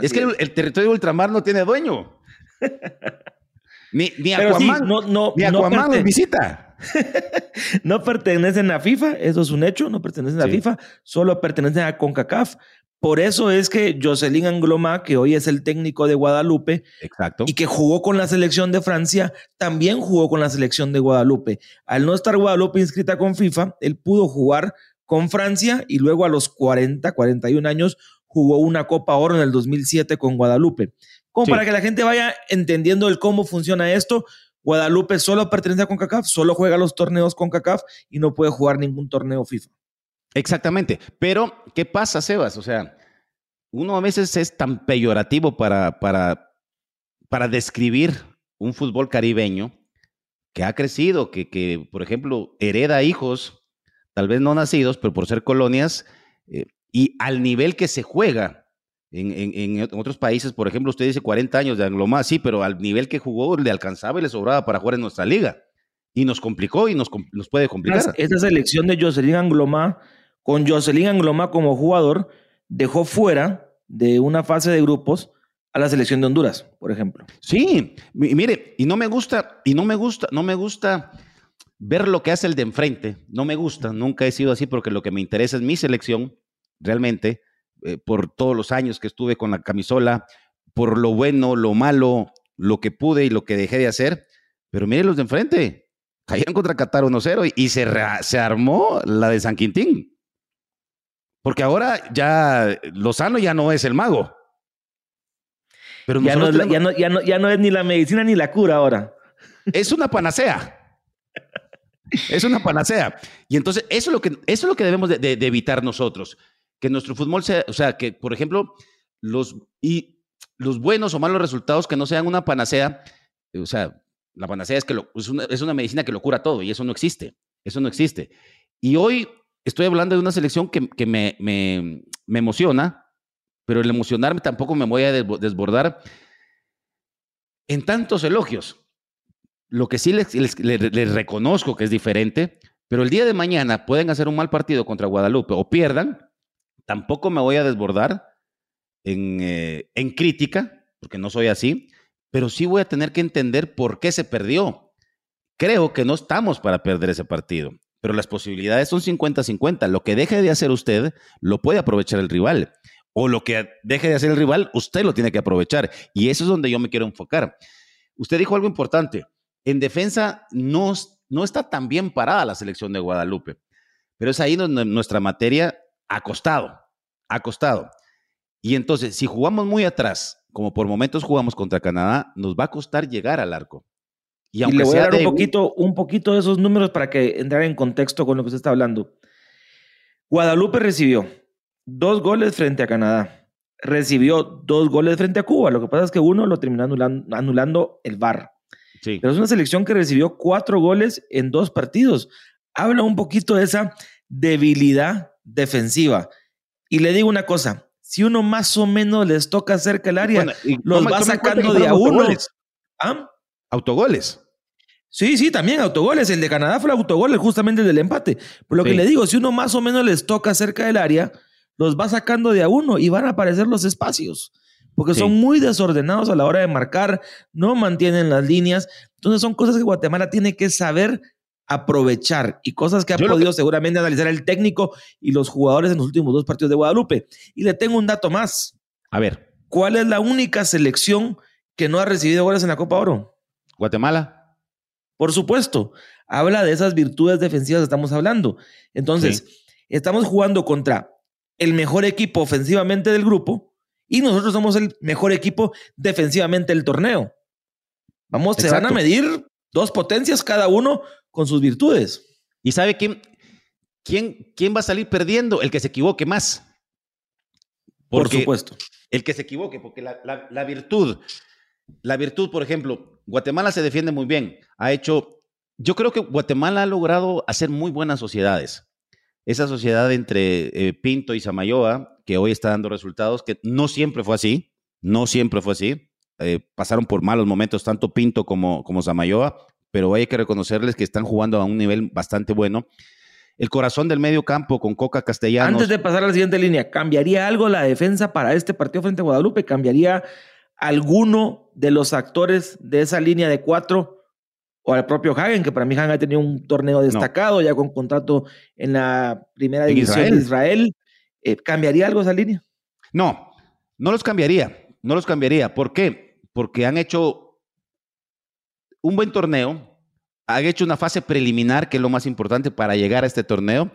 Es que el, territorio de ultramar no tiene dueño. ni, ni Aquaman, no, no, ni Aquaman visita. no pertenecen a FIFA, eso es un hecho, no pertenecen a FIFA, solo pertenecen a CONCACAF. Por eso es que Jocelyn Angloma, que hoy es el técnico de Guadalupe, Exacto. y que jugó con la selección de Francia, también jugó con la selección de Guadalupe. Al no estar Guadalupe inscrita con FIFA, él pudo jugar con Francia y luego a los 40, 41 años jugó una Copa Oro en el 2007 con Guadalupe. Como para que la gente vaya entendiendo el cómo funciona esto, Guadalupe solo pertenece a CONCACAF, solo juega los torneos CONCACAF y no puede jugar ningún torneo FIFA. Exactamente. Pero, ¿qué pasa, Sebas? O sea, uno a veces es tan peyorativo para, para, para describir un fútbol caribeño que ha crecido, que, que, por ejemplo, hereda hijos, tal vez no nacidos, pero por ser colonias, eh, y al nivel que se juega en, en, otros países, por ejemplo, usted dice 40 años de Anglomá, sí, pero al nivel que jugó le alcanzaba y le sobraba para jugar en nuestra liga. Y nos complicó y nos, nos puede complicar. Esa selección de Jocelyn Anglomá con Jocelyn Angloma como jugador, dejó fuera de una fase de grupos a la selección de Honduras, por ejemplo. Sí, mire, y no me gusta, y no me gusta, no me gusta ver lo que hace el de enfrente, no me gusta, nunca he sido así porque lo que me interesa es mi selección, realmente, eh, por todos los años que estuve con la camisola, por lo bueno, lo malo, lo que pude y lo que dejé de hacer, pero mire los de enfrente, caían contra Qatar 1-0 y, se, se armó la de San Quintín. Porque ahora ya Lozano ya no es el mago. Pero ya no, es ya, no, es ni la medicina ni la cura ahora. Es una panacea. es una panacea. Y entonces, eso es lo que, eso es lo que debemos de, evitar nosotros. Que nuestro fútbol sea, o sea, que, por ejemplo, los, y los buenos o malos resultados que no sean una panacea, o sea, la panacea es que es, una, es una medicina que lo cura todo y eso no existe. Eso no existe. Y hoy estoy hablando de una selección que, me, emociona, pero el emocionarme tampoco me voy a desbordar en tantos elogios. Lo que sí les, les, reconozco que es diferente, pero el día de mañana pueden hacer un mal partido contra Guadalupe o pierdan, tampoco me voy a desbordar en, eh, en crítica, porque no soy así, pero sí voy a tener que entender por qué se perdió. Creo que no estamos para perder ese partido pero las posibilidades son 50-50. Lo que deje de hacer usted, lo puede aprovechar el rival. O lo que deje de hacer el rival, usted lo tiene que aprovechar. Y eso es donde yo me quiero enfocar. Usted dijo algo importante. En defensa no, no está tan bien parada la selección de Guadalupe, pero es ahí donde nuestra materia ha costado, ha costado. Y entonces, si jugamos muy atrás, como por momentos jugamos contra Canadá, nos va a costar llegar al arco. Y, le voy a dar un poquito, un poquito de esos números para que entrar en contexto con lo que usted está hablando. Guadalupe recibió dos goles frente a Canadá. Recibió dos goles frente a Cuba. Lo que pasa es que uno lo terminó anulando, el VAR. Sí. Pero es una selección que recibió cuatro goles en dos partidos. Habla un poquito de esa debilidad defensiva. Y le digo una cosa, si uno más o menos les toca cerca el área, los va sacando de a uno. ¿Ah? Autogoles. Sí, sí, también autogoles. El de Canadá fue el autogol, justamente el del empate. Por lo que le digo, si uno más o menos les toca cerca del área, los va sacando de a uno y van a aparecer los espacios. Porque son muy desordenados a la hora de marcar, no mantienen las líneas. Entonces son cosas que Guatemala tiene que saber aprovechar y cosas que ha podido seguramente analizar el técnico y los jugadores en los últimos dos partidos de Guadalupe. Y le tengo un dato más. A ver. ¿Cuál es la única selección que no ha recibido goles en la Copa Oro? Guatemala. Por supuesto, habla de esas virtudes defensivas que estamos hablando. Entonces, estamos jugando contra el mejor equipo ofensivamente del grupo y nosotros somos el mejor equipo defensivamente del torneo. Vamos, se van a medir dos potencias cada uno con sus virtudes. ¿Y sabe quién, quién, quién va a salir perdiendo? El que se equivoque más. por supuesto. El que se equivoque, porque la, la virtud, la virtud, por ejemplo, Guatemala se defiende muy bien. Ha hecho, yo creo que Guatemala ha logrado hacer muy buenas sociedades. Esa sociedad entre eh, Pinto y Samayoa, que hoy está dando resultados, que no siempre fue así, no siempre fue así. Eh, pasaron por malos momentos tanto Pinto como, como Samayoa, pero hay que reconocerles que están jugando a un nivel bastante bueno. El corazón del medio campo con Coca Castellanos. Antes de pasar a la siguiente línea, ¿cambiaría algo la defensa para este partido frente a Guadalupe? ¿Cambiaría alguno de los actores de esa línea de cuatro? o al propio Hagen, que para mí Hagen ha tenido un torneo destacado, ya con contrato en la primera división de Israel. Eh, ¿Cambiaría algo esa línea? No, no los cambiaría, no los cambiaría. ¿Por qué? Porque han hecho un buen torneo, han hecho una fase preliminar, que es lo más importante para llegar a este torneo.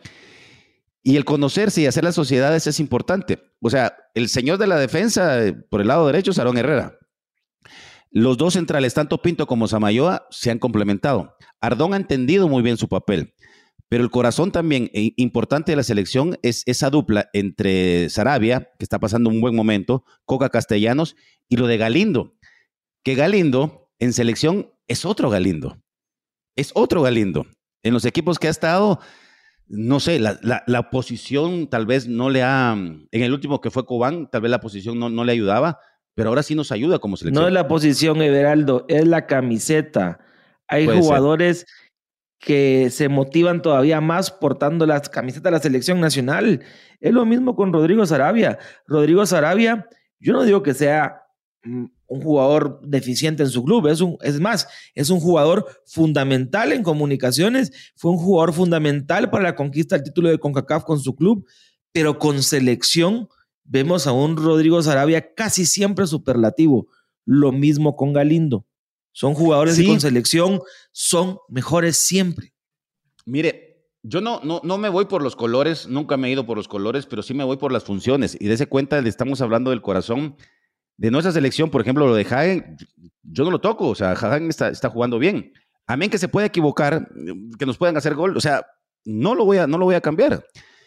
Y el conocerse y hacer las sociedades es importante. O sea, el señor de la defensa, eh, por el lado derecho, es Aarón Herrera. Los dos centrales, tanto Pinto como Samayoa, se han complementado. Ardón ha entendido muy bien su papel. Pero el corazón también importante de la selección es esa dupla entre Sarabia, que está pasando un buen momento, Coca Castellanos, y lo de Galindo. Que Galindo en selección es otro Galindo. Es otro Galindo. En los equipos que ha estado, no sé, la, posición tal vez no le ha. En el último que fue Cobán, tal vez la posición no, no le ayudaba, pero ahora sí nos ayuda como selección. No es la posición, Everaldo, es la camiseta. Hay jugadores que se motivan todavía más portando las camisetas de la selección nacional. Es lo mismo con Rodrigo Sarabia. Rodrigo Sarabia, yo no digo que sea mm, un jugador deficiente en su club, es, un, es más, es un jugador fundamental en comunicaciones, fue un jugador fundamental para la conquista del título de CONCACAF con su club, pero con selección vemos a un Rodrigo Sarabia casi siempre superlativo. Lo mismo con Galindo. Son jugadores con selección son mejores siempre. Mire, yo no, no, no me voy por los colores, nunca me he ido por los colores, pero sí me voy por las funciones. Y de ese cuenta le estamos hablando del corazón de nuestra selección. Por ejemplo, lo de Hagen, yo no lo toco. O sea, Hagen está, está jugando bien. A mí que se puede equivocar, que nos puedan hacer gol. O sea, no lo voy a, no lo voy a cambiar.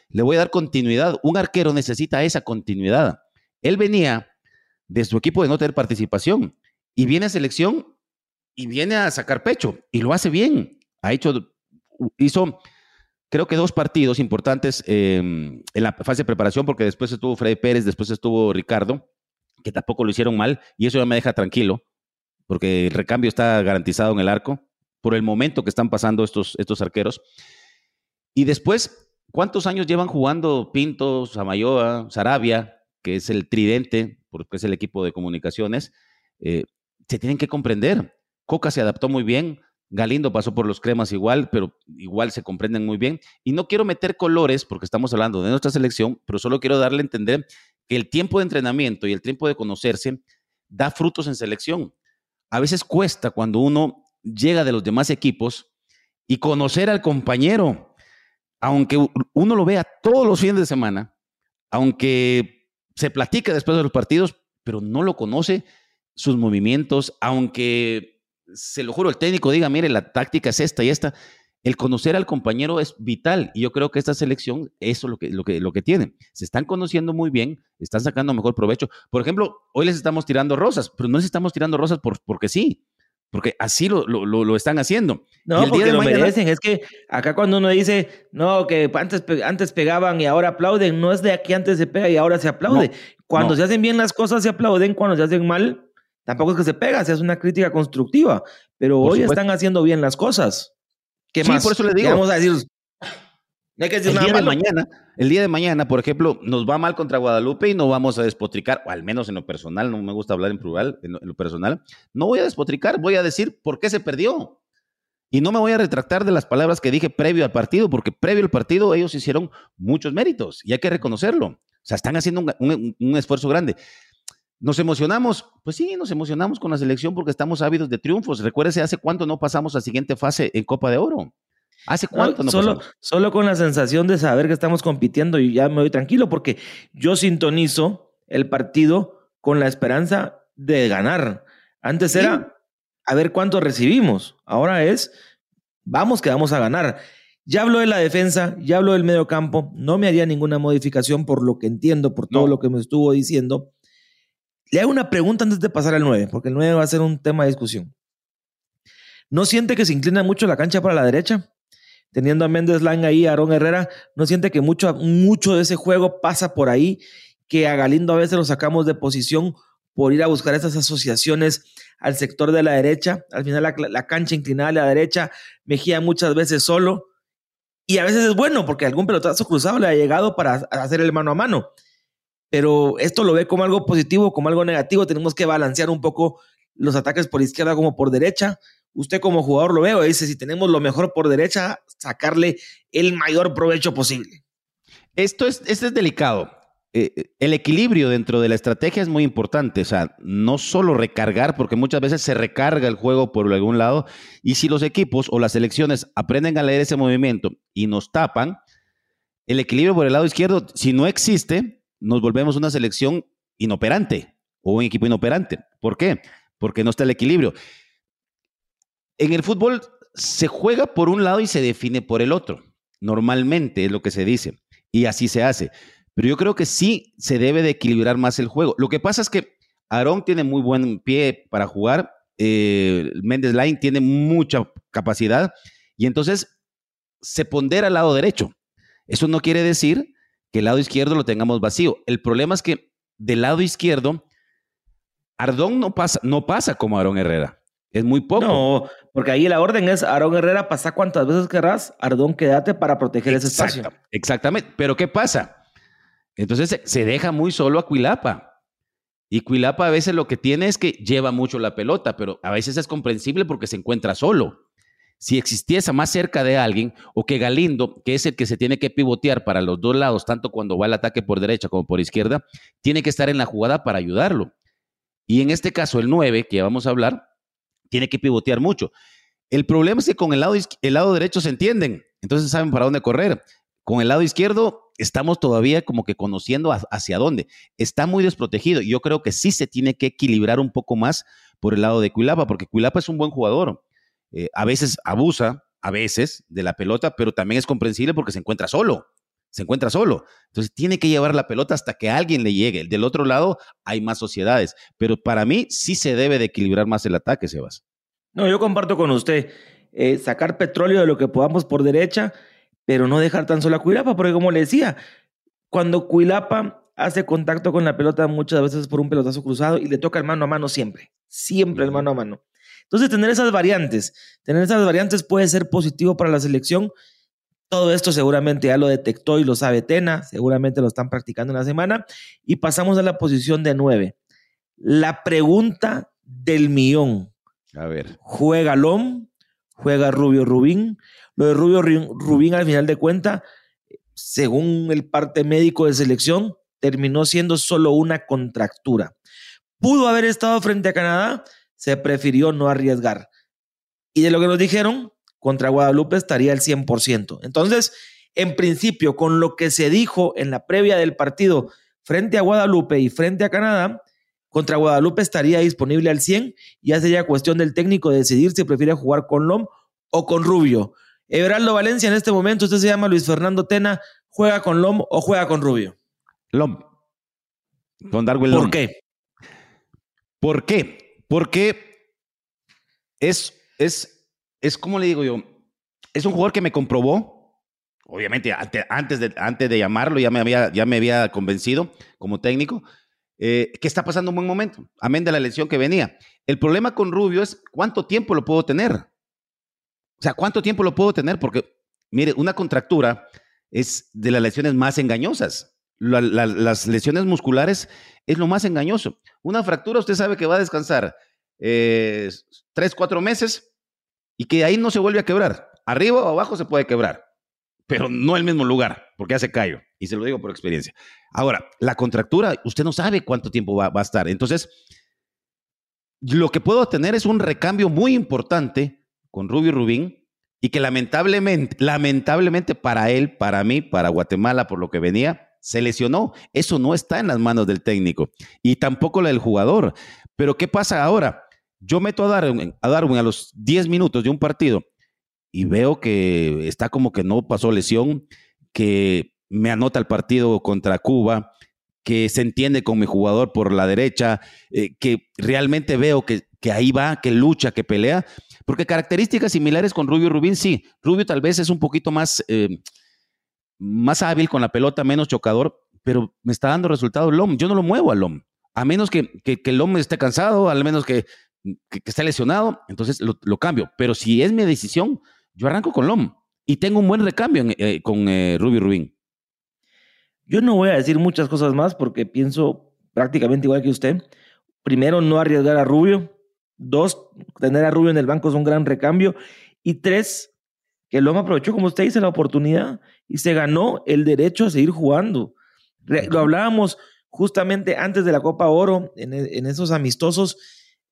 Le voy a dar continuidad. Un arquero necesita esa continuidad. Él venía de su equipo de no tener participación y viene a selección y viene a sacar pecho y lo hace bien. Ha hecho, hizo, creo que dos partidos importantes em, en la fase de preparación, porque después estuvo Freddy Pérez, después estuvo Ricardo, que tampoco lo hicieron mal, y eso ya me deja tranquilo, porque el recambio está garantizado en el arco por el momento que están pasando estos, estos arqueros. Y después, ¿cuántos años llevan jugando Pinto, Samayoa, Sarabia, que es el tridente, porque es el equipo de comunicaciones? Eh, se tienen que comprender. Coca se adaptó muy bien, Galindo pasó por los cremas igual, pero igual se comprenden muy bien. Y no quiero meter colores porque estamos hablando de nuestra selección, pero solo quiero darle a entender que el tiempo de entrenamiento y el tiempo de conocerse da frutos en selección. A veces cuesta cuando uno llega de los demás equipos y conocer al compañero, aunque uno lo vea todos los fines de semana, aunque se platique después de los partidos, pero no lo conoce, sus movimientos, aunque se lo juro, el técnico diga, mire, la táctica es esta y esta. El conocer al compañero es vital y yo creo que esta selección, eso es lo que, lo que, lo que tiene. Se están conociendo muy bien, están sacando mejor provecho. Por ejemplo, hoy les estamos tirando rosas, pero no les estamos tirando rosas por, porque sí, porque así lo, lo, lo, están haciendo. No, porque lo merecen. Es que acá cuando uno dice, no, que antes, antes pegaban y ahora aplauden, no es de aquí antes se pega y ahora se aplaude. cuando se hacen bien las cosas se aplauden, cuando se hacen mal Tampoco es que se pega, se hace una crítica constructiva, pero hoy están haciendo bien las cosas. ¿Qué sí, por eso le digo. Vamos a decir, hay que decir el día de mañana, el día de mañana, por ejemplo, nos va mal contra Guadalupe y no vamos a despotricar, o al menos en lo personal, no me gusta hablar en plural, en lo, personal, no voy a despotricar, voy a decir por qué se perdió. Y no me voy a retractar de las palabras que dije previo al partido, porque previo al partido ellos hicieron muchos méritos y hay que reconocerlo. O sea, están haciendo un esfuerzo grande. ¿Nos emocionamos? Pues sí, nos emocionamos con la selección porque estamos ávidos de triunfos. Recuérdese, ¿hace cuánto no pasamos a siguiente fase en Copa de Oro? ¿Hace cuánto no, solo, Solo con la sensación de saber que estamos compitiendo y ya me voy tranquilo porque yo sintonizo el partido con la esperanza de ganar. Antes era a ver cuánto recibimos. Ahora es, vamos que vamos a ganar. Ya hablo de la defensa, ya hablo del medio campo. No me haría ninguna modificación por lo que entiendo, por todo lo que me estuvo diciendo. Le hago una pregunta antes de pasar al 9, porque el 9 va a ser un tema de discusión. ¿No siente que se inclina mucho la cancha para la derecha? Teniendo a Méndez Lang ahí, a Aaron Herrera, ¿no siente que mucho, mucho de ese juego pasa por ahí? Que a Galindo a veces lo sacamos de posición por ir a buscar esas asociaciones al sector de la derecha. Al final la, cancha inclinada a la derecha, Mejía muchas veces solo. Y a veces es bueno porque algún pelotazo cruzado le ha llegado para hacer el mano a mano. Pero esto lo ve como algo positivo, como algo negativo. Tenemos que balancear un poco los ataques por izquierda como por derecha. Usted como jugador lo veo, dice, si tenemos lo mejor por derecha, sacarle el mayor provecho posible. Esto es, es delicado eh, el equilibrio dentro de la estrategia es muy importante. O sea, no solo recargar, porque muchas veces se recarga el juego por algún lado. Y si los equipos o las selecciones aprenden a leer ese movimiento y nos tapan, el equilibrio por el lado izquierdo, si no existe, nos volvemos una selección inoperante o un equipo inoperante. ¿Por qué? Porque no está el equilibrio. En el fútbol se juega por un lado y se define por el otro. Normalmente es lo que se dice. Y así se hace. Pero yo creo que sí se debe de equilibrar más el juego. Lo que pasa es que Aarón tiene muy buen pie para jugar, eh, Méndez Line tiene mucha capacidad y entonces se pondera al lado derecho. Eso no quiere decir que el lado izquierdo lo tengamos vacío. El problema es que del lado izquierdo, Ardón no pasa, no pasa como Aarón Herrera. Es muy poco. No, porque ahí la orden es Aarón Herrera, pasa cuantas veces querrás, Ardón quédate para proteger ese espacio. Exactamente. Pero ¿qué pasa? Entonces se deja muy solo a Cuilapa. Y Cuilapa a veces lo que tiene es que lleva mucho la pelota, pero a veces es comprensible porque se encuentra solo. Si existiese más cerca de alguien, o que Galindo, que es el que se tiene que pivotear para los dos lados, tanto cuando va al ataque por derecha como por izquierda, tiene que estar en la jugada para ayudarlo. Y en este caso, el 9, que ya vamos a hablar, tiene que pivotear mucho. El problema es que con el lado, el lado derecho se entienden, entonces saben para dónde correr. Con el lado izquierdo estamos todavía como que conociendo hacia dónde. Está muy desprotegido. Yo creo que sí se tiene que equilibrar un poco más por el lado de Cuilapa, porque Cuilapa es un buen jugador. Eh, a veces abusa, a veces, de la pelota, pero también es comprensible porque se encuentra solo. Se encuentra solo. Entonces tiene que llevar la pelota hasta que alguien le llegue. Del otro lado hay más sociedades. Pero para mí sí se debe de equilibrar más el ataque, Sebas. No, yo comparto con usted. Eh, sacar petróleo de lo que podamos por derecha pero no dejar tan solo a Cuilapa, porque como le decía, cuando Cuilapa hace contacto con la pelota muchas veces por un pelotazo cruzado y le toca el mano a mano siempre, siempre el mano a mano. Entonces, tener esas variantes, tener esas variantes puede ser positivo para la selección. Todo esto seguramente ya lo detectó y lo sabe Tena, seguramente lo están practicando en la semana. Y pasamos a la posición de nueve. La pregunta del millón. A ver. ¿Juega Lom? ¿Juega Rubio Rubín? Lo de Rubio Rubín, al final de cuentas, según el parte médico de selección, terminó siendo solo una contractura. Pudo haber estado frente a Canadá, se prefirió no arriesgar. Y de lo que nos dijeron, contra Guadalupe estaría al 100%. Entonces, en principio, con lo que se dijo en la previa del partido frente a Guadalupe y frente a Canadá, contra Guadalupe estaría disponible al 100 y ya sería cuestión del técnico decidir si prefiere jugar con Lom o con Rubio. Everaldo Valencia en este momento, usted se llama Luis Fernando Tena, ¿juega con Lom o juega con Rubio? Lom. Con Darwin Lom. ¿Por qué? ¿Por qué? Porque es, es, es como le digo yo, es un jugador que me comprobó, obviamente antes de, antes de llamarlo ya me había, ya me había convencido como técnico, eh, que está pasando un buen momento, amén de la lesión que venía. El problema con Rubio es cuánto tiempo lo puedo tener. O sea, ¿cuánto tiempo lo puedo tener? Porque, mire, una contractura es de las lesiones más engañosas. las lesiones musculares es lo más engañoso. Una fractura, usted sabe que va a descansar eh, tres, cuatro meses y que ahí no se vuelve a quebrar. Arriba o abajo se puede quebrar, pero no el mismo lugar, porque hace callo. Y se lo digo por experiencia. Ahora, la contractura, usted no sabe cuánto tiempo va, va a estar. Entonces, lo que puedo tener es un recambio muy importante con Rubio Rubín y que lamentablemente, lamentablemente para él, para mí, para Guatemala, por lo que venía, se lesionó. Eso no está en las manos del técnico y tampoco la del jugador. Pero ¿qué pasa ahora? Yo meto a Darwin, a Darwin a los 10 minutos de un partido y veo que está como que no pasó lesión, que me anota el partido contra Cuba, que se entiende con mi jugador por la derecha, eh, que realmente veo que, que, ahí va, que lucha, que pelea, porque características similares con Rubio Rubín, sí, Rubio tal vez es un poquito más, eh, más hábil con la pelota, menos chocador, pero me está dando resultado LOM, yo no lo muevo al LOM, a menos que, que, que el LOM esté cansado, al menos que, que, esté lesionado, entonces lo, lo, cambio, pero si es mi decisión, yo arranco con LOM y tengo un buen recambio en, eh, con eh, Rubio Rubín. Yo no voy a decir muchas cosas más porque pienso prácticamente igual que usted. Primero, no arriesgar a Rubio. Dos, tener a Rubio en el banco es un gran recambio. Y tres, que Loma aprovechó, como usted dice, la oportunidad y se ganó el derecho a seguir jugando. Lo hablábamos justamente antes de la Copa Oro, en, en esos amistosos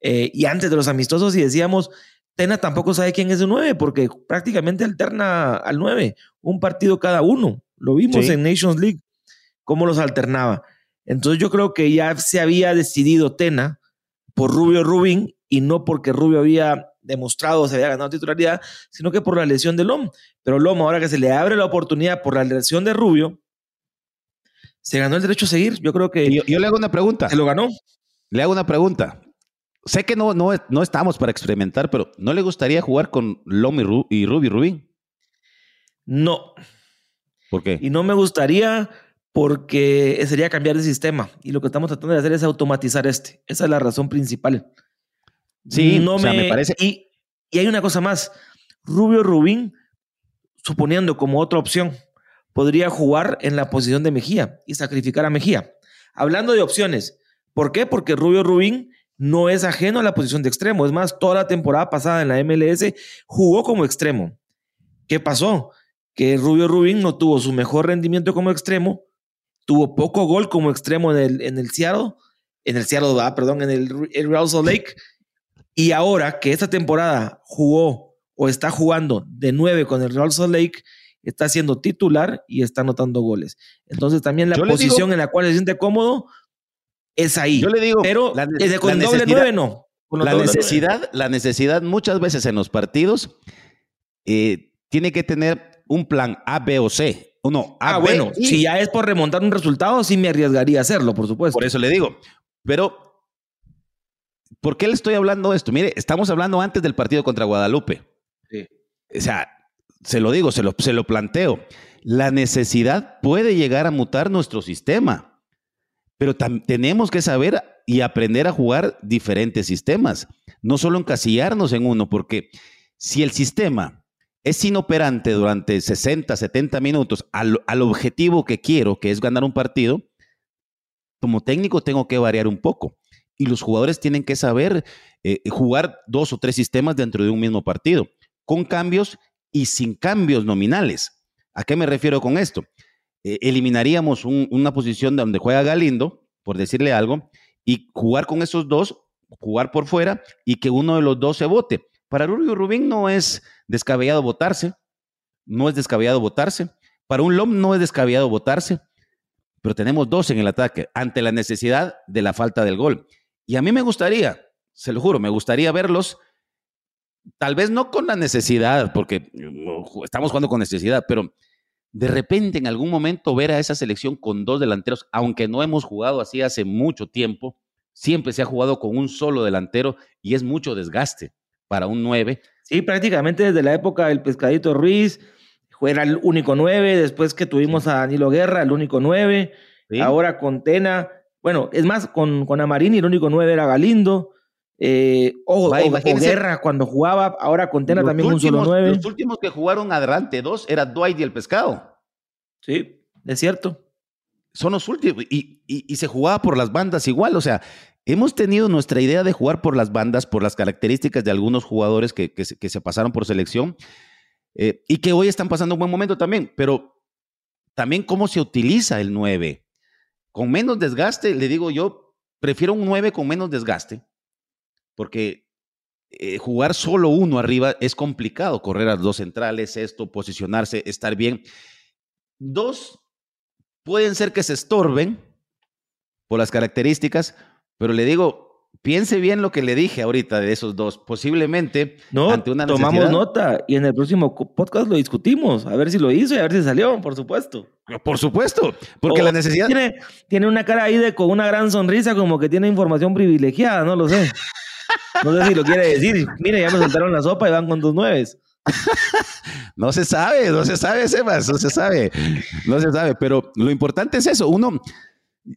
eh, y antes de los amistosos, y decíamos, Tena tampoco sabe quién es el 9 porque prácticamente alterna al 9, un partido cada uno. Lo vimos sí. en Nations League cómo los alternaba. Entonces yo creo que ya se había decidido Tena por Rubio Rubin y no porque Rubio había demostrado se había ganado titularidad, sino que por la lesión de Lom. Pero Lom, ahora que se le abre la oportunidad por la lesión de Rubio, se ganó el derecho a seguir. Yo creo que. Yo, yo le hago una pregunta. Se lo ganó. Le hago una pregunta. Sé que no, no, no estamos para experimentar, pero ¿no le gustaría jugar con Lom y, Ru, y Rubin? No. ¿Por qué? Y no me gustaría porque sería cambiar de sistema. Y lo que estamos tratando de hacer es automatizar este. Esa es la razón principal. Sí, no o sea, me, me, parece. Y, y, hay una cosa más. Rubio Rubín, suponiendo como otra opción, podría jugar en la posición de Mejía y sacrificar a Mejía. Hablando de opciones, ¿por qué? Porque Rubio Rubín no es ajeno a la posición de extremo. Es más, toda la temporada pasada en la MLS jugó como extremo. ¿Qué pasó? Que Rubio Rubín no tuvo su mejor rendimiento como extremo tuvo poco gol como extremo en el, en el Seattle, en el Seattle, ah, perdón, en el, el Real Salt Lake. Y ahora que esta temporada jugó o está jugando de nueve con el Real Salt Lake, está siendo titular y está anotando goles. Entonces también la Yo posición digo, en la cual se siente cómodo es ahí. Yo le digo, pero la, desde con la doble nueve no. Con la necesidad, la necesidad muchas veces en los partidos eh, tiene que tener un plan A, B o C. Uno, A, ah, B, bueno, y... si ya es por remontar un resultado, sí me arriesgaría a hacerlo, por supuesto. Por eso le digo. Pero, ¿por qué le estoy hablando esto? Mire, estamos hablando antes del partido contra Guadalupe. Sí. O sea, se lo digo, se lo, se lo planteo. La necesidad puede llegar a mutar nuestro sistema, pero tenemos que saber y aprender a jugar diferentes sistemas, no solo encasillarnos en uno, porque si el sistema es inoperante durante 60, 70 minutos al, objetivo que quiero, que es ganar un partido, como técnico tengo que variar un poco. Y los jugadores tienen que saber eh, jugar dos o tres sistemas dentro de un mismo partido, con cambios y sin cambios nominales. ¿A qué me refiero con esto? Eh, eliminaríamos un, una posición donde juega Galindo, por decirle algo, y jugar con esos dos, jugar por fuera y que uno de los dos se vote. Para Rubio Rubín no es descabellado votarse, no es descabellado votarse. Para un LOM no es descabellado votarse, pero tenemos dos en el ataque ante la necesidad de la falta del gol. Y a mí me gustaría, se lo juro, me gustaría verlos, tal vez no con la necesidad, porque uh, estamos jugando con necesidad, pero de repente en algún momento ver a esa selección con dos delanteros, aunque no hemos jugado así hace mucho tiempo, siempre se ha jugado con un solo delantero y es mucho desgaste para un 9. Sí, prácticamente desde la época del Pescadito Ruiz, era el único 9, después que tuvimos a Danilo Guerra, el único 9, sí. ahora con Tena, bueno, es más, con, con Amarini el único 9 era Galindo, eh, ojo, o, o, Guerra cuando jugaba, ahora con Tena también últimos, un solo 9. Los últimos que jugaron adelante, dos, era Dwight y el Pescado. Sí, es cierto. Son los últimos, y, y, y se jugaba por las bandas igual, o sea, Hemos tenido nuestra idea de jugar por las bandas, por las características de algunos jugadores que, que, que se pasaron por selección eh, y que hoy están pasando un buen momento también, pero también cómo se utiliza el 9. Con menos desgaste, le digo yo, prefiero un 9 con menos desgaste, porque eh, jugar solo uno arriba es complicado, correr a dos centrales, esto, posicionarse, estar bien. Dos, pueden ser que se estorben por las características, pero le digo, piense bien lo que le dije ahorita de esos dos. Posiblemente No, ante una tomamos nota y en el próximo podcast lo discutimos, a ver si lo hizo y a ver si salió, por supuesto. Por supusto, porque O la necesidad. Tiene, tiene una cara ahí de con una gran sonrisa, como que tiene información privilegiada, no lo sé. No sé si lo quiere decir. Mire, ya me soltaron la sopa y van con dos nueves. No se sabe, no se sabe, Sebas, no se sabe, no se sabe, pero lo importante es eso, uno,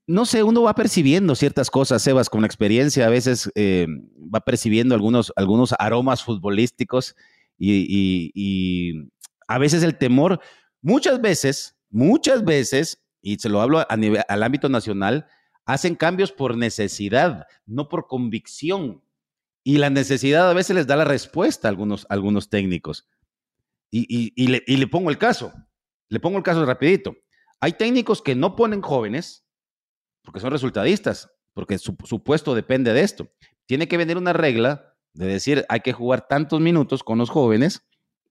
no sé, uno va percibiendo ciertas cosas, Sebas, con la experiencia, a veces eh, va percibiendo algunos, algunos aromas futbolísticos y, a veces el temor, muchas veces, muchas veces, y se lo hablo al ámbito nacional, hacen cambios por necesidad, no por convicción. Y la necesidad a veces les da la respuesta a algunos, algunos técnicos. Y, y- le, y le pongo el caso, le pongo el caso rapidito. Hay técnicos que no ponen jóvenes porque son resultadistas, porque su, puesto depende de esto. Tiene que venir una regla de decir hay que jugar tantos minutos con los jóvenes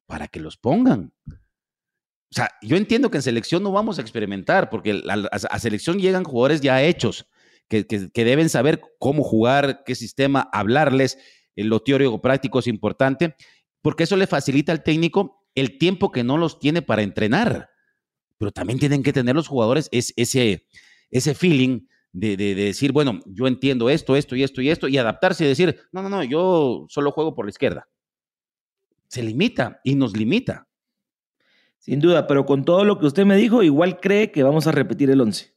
para que los pongan. O sea, yo entiendo que en selección no vamos a experimentar, porque a- a selección llegan jugadores ya hechos, que, que- que deben saber cómo jugar, qué sistema, hablarles, eh, lo teórico práctico es importante, porque eso le facilita al técnico el tiempo que no los tiene para entrenar. Pero también tienen que tener los jugadores es- ese, ese feeling de, de- de decir, bueno, yo entiendo esto, esto y esto y esto, y adaptarse y decir, no, no, no, yo solo juego por la izquierda. Se limita y nos limita. Sin duda, pero con todo lo que usted me dijo, igual cree que vamos a repetir el 11.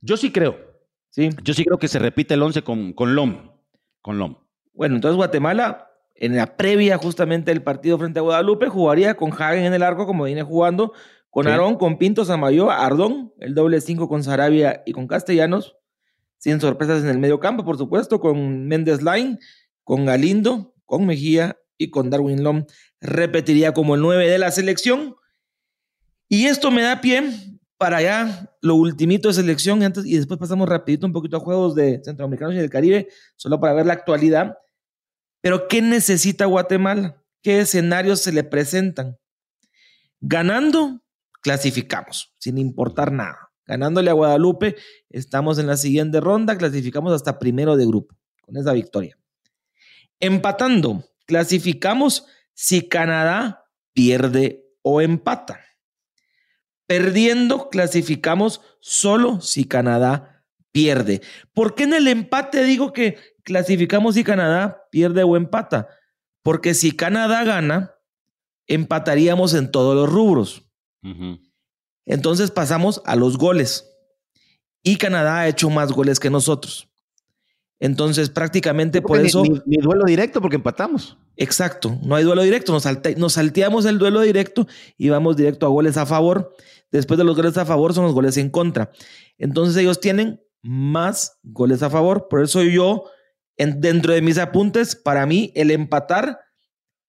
Yo sí creo, ¿Sí? yo sí creo que se repite el 11 con, con LOM, con LOM. Bueno, entonces Guatemala, en la previa justamente del partido frente a Guadalupe, jugaría con Hagen en el arco, como viene jugando, con Sí. Aarón, con Pinto, Samayo, Ardón, el doble 5 con Sarabia y con Castellanos, sin sorpresas en el medio campo, por supuesto, con Méndez Line, con Galindo, con Mejía y con Darwin Lom. Repetiría como el 9 de la selección. Y esto me da pie para ya lo ultimito de selección antes, y después pasamos rapidito un poquito a juegos de centroamericanos y del Caribe, solo para ver la actualidad. Pero ¿qué necesita Guatemala? ¿Qué escenarios se le presentan? Ganando, clasificamos, sin importar nada. Ganándole a Guadalupe, estamos en la siguiente ronda, clasificamos hasta primero de grupo, con esa victoria. Empatando, clasificamos si Canadá pierde o empata. Perdiendo, clasificamos solo si Canadá pierde. ¿Por qué en el empate digo que clasificamos si Canadá pierde o empata? Porque si Canadá gana, empataríamos en todos los rubros. Entonces pasamos a los goles. Y Canadá ha hecho más goles que nosotros. Entonces prácticamente por Ni- eso... Ni, ni duelo directo porque empatamos. Exacto, no hay duelo directo, nos, salte- nos salteamos el duelo directo y vamos directo a goles a favor. Después de los goles a favor son los goles en contra. Entonces ellos tienen más goles a favor. Por eso yo, en- dentro de mis apuntes, para mí el empatar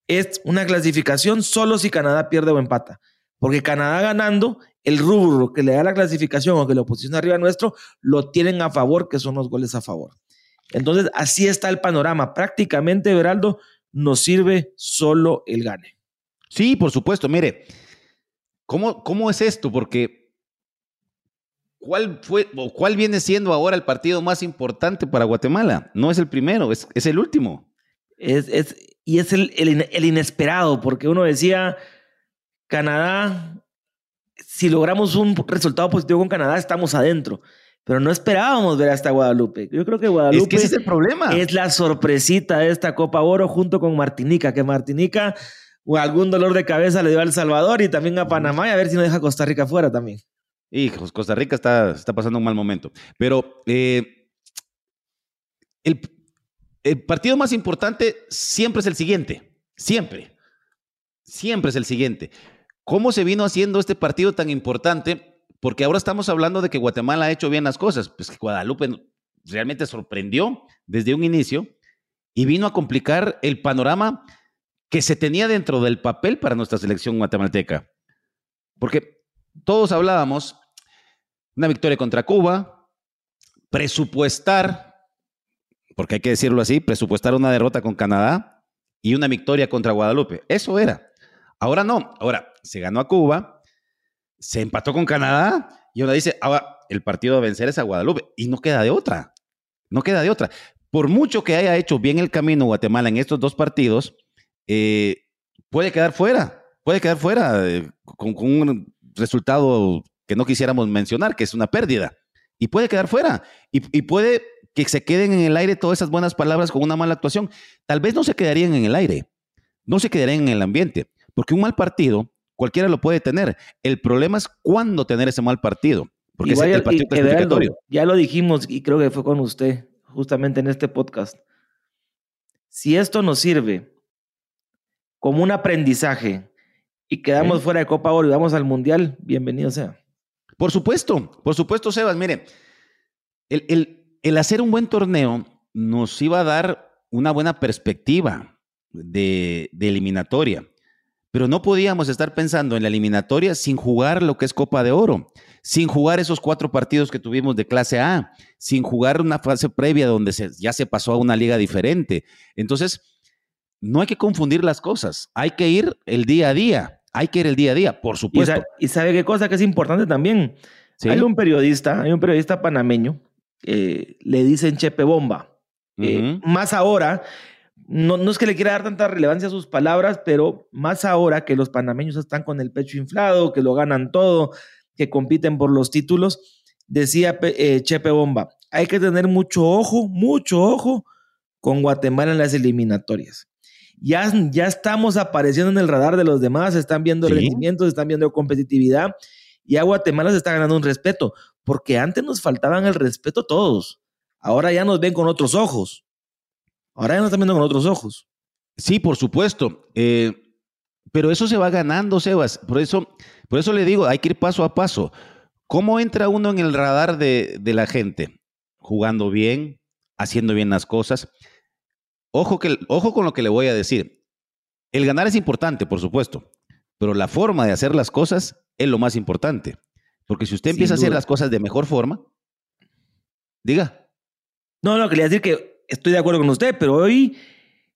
es una clasificación solo si Canadá pierde o empata. Porque Canadá ganando, el rubro que le da la clasificación o que lo posiciona arriba nuestro, lo tienen a favor, que son los goles a favor. Entonces, así está el panorama. Prácticamente, Beraldo, nos sirve solo el gane. Sí, por supuesto. Mire, ¿cómo, cómo es esto? Porque ¿cuál fue o cuál viene siendo ahora el partido más importante para Guatemala? No es el primero, es, es el último. Es, es- y es el, el el inesperado, porque uno decía, Canadá, si logramos un resultado positivo con Canadá, estamos adentro. Pero no esperábamos ver hasta Guadalupe. Yo creo que Guadalupe Es que ese es el problema. es la sorpresita de esta Copa Oro junto con Martinica, que Martinica o algún dolor de cabeza le dio a El Salvador y también a Panamá y a ver si no deja a Costa Rica fuera también. Hijos, Costa Rica está, está pasando un mal momento. Pero eh, el, el partido más importante siempre es el siguiente. Siempre. Siempre es el siguiente. ¿Cómo se vino haciendo este partido tan importante? Porque ahora estamos hablando de que Guatemala ha hecho bien las cosas. Pues que Guadalupe realmente sorprendió desde un inicio y vino a complicar el panorama que se tenía dentro del papel para nuestra selección guatemalteca. Porque todos hablábamos una victoria contra Cuba, presupuestar, porque hay que decirlo así, presupuestar una derrota con Canadá y una victoria contra Guadalupe. Eso era. Ahora no. Ahora se ganó a Cuba, se empató con Canadá Y uno dice, ahora el partido a vencer es a Guadalupe. Y no queda de otra. No queda de otra. Por mucho que haya hecho bien el camino Guatemala en estos dos partidos, eh, puede quedar fuera. Puede quedar fuera eh, con, con un resultado que no quisiéramos mencionar, que es una pérdida. Y puede quedar fuera. Y, y, puede que se queden en el aire todas esas buenas palabras con una mala actuación. Tal vez no se quedarían en el aire, no se quedarían en el ambiente, porque un mal partido cualquiera lo puede tener. El problema es cuándo tener ese mal partido, porque Igual, es el partido clasificatorio. Ya lo dijimos y creo que fue con usted, justamente en este podcast. Si esto nos sirve como un aprendizaje y quedamos ¿Sí? fuera de Copa Oro y vamos al Mundial, bienvenido sea. Por supuesto, por supuesto, Sebas. Mire, el, el, el, hacer un buen torneo nos iba a dar una buena perspectiva de, de, eliminatoria, pero no podíamos estar pensando en la eliminatoria sin jugar lo que es Copa de Oro, sin jugar esos cuatro partidos que tuvimos de clase A, sin jugar una fase previa donde se, ya se pasó a una liga diferente. Entonces, no hay que confundir las cosas, hay que ir el día a día. Hay que ir el día a día, por supuesto. Y sabe, y sabe qué cosa que es importante también. ¿Sí? Hay un periodista, hay un periodista panameño, eh, le dicen Chepe Bomba. Uh -huh. eh, más ahora, no, no, es que le quiera dar tanta relevancia a sus palabras, pero más ahora que los panameños están con el pecho inflado, que lo ganan todo, que compiten por los títulos, decía eh, Chepe Bomba, hay que tener mucho ojo, mucho ojo con Guatemala en las eliminatorias ya, ya estamos apareciendo en el radar de los demás, están viendo ¿Sí? rendimientos, están viendo competitividad y a Guatemala se está ganando un respeto, porque antes nos faltaban el respeto todos, ahora ya nos ven con otros ojos, ahora ya nos están viendo con otros ojos. Sí, por supuesto, eh, pero eso se va ganando, Sebas, por eso, por eso le digo, hay que ir paso a paso. ¿Cómo entra uno en el radar de, de la gente? Jugando bien, haciendo bien las cosas. Ojo, que, ojo con lo que le voy a decir. El ganar es importante, por supuesto, pero la forma de hacer las cosas es lo más importante. Porque si usted empieza a hacer las cosas de mejor forma, diga. No, no, quería decir que estoy de acuerdo con usted, pero hoy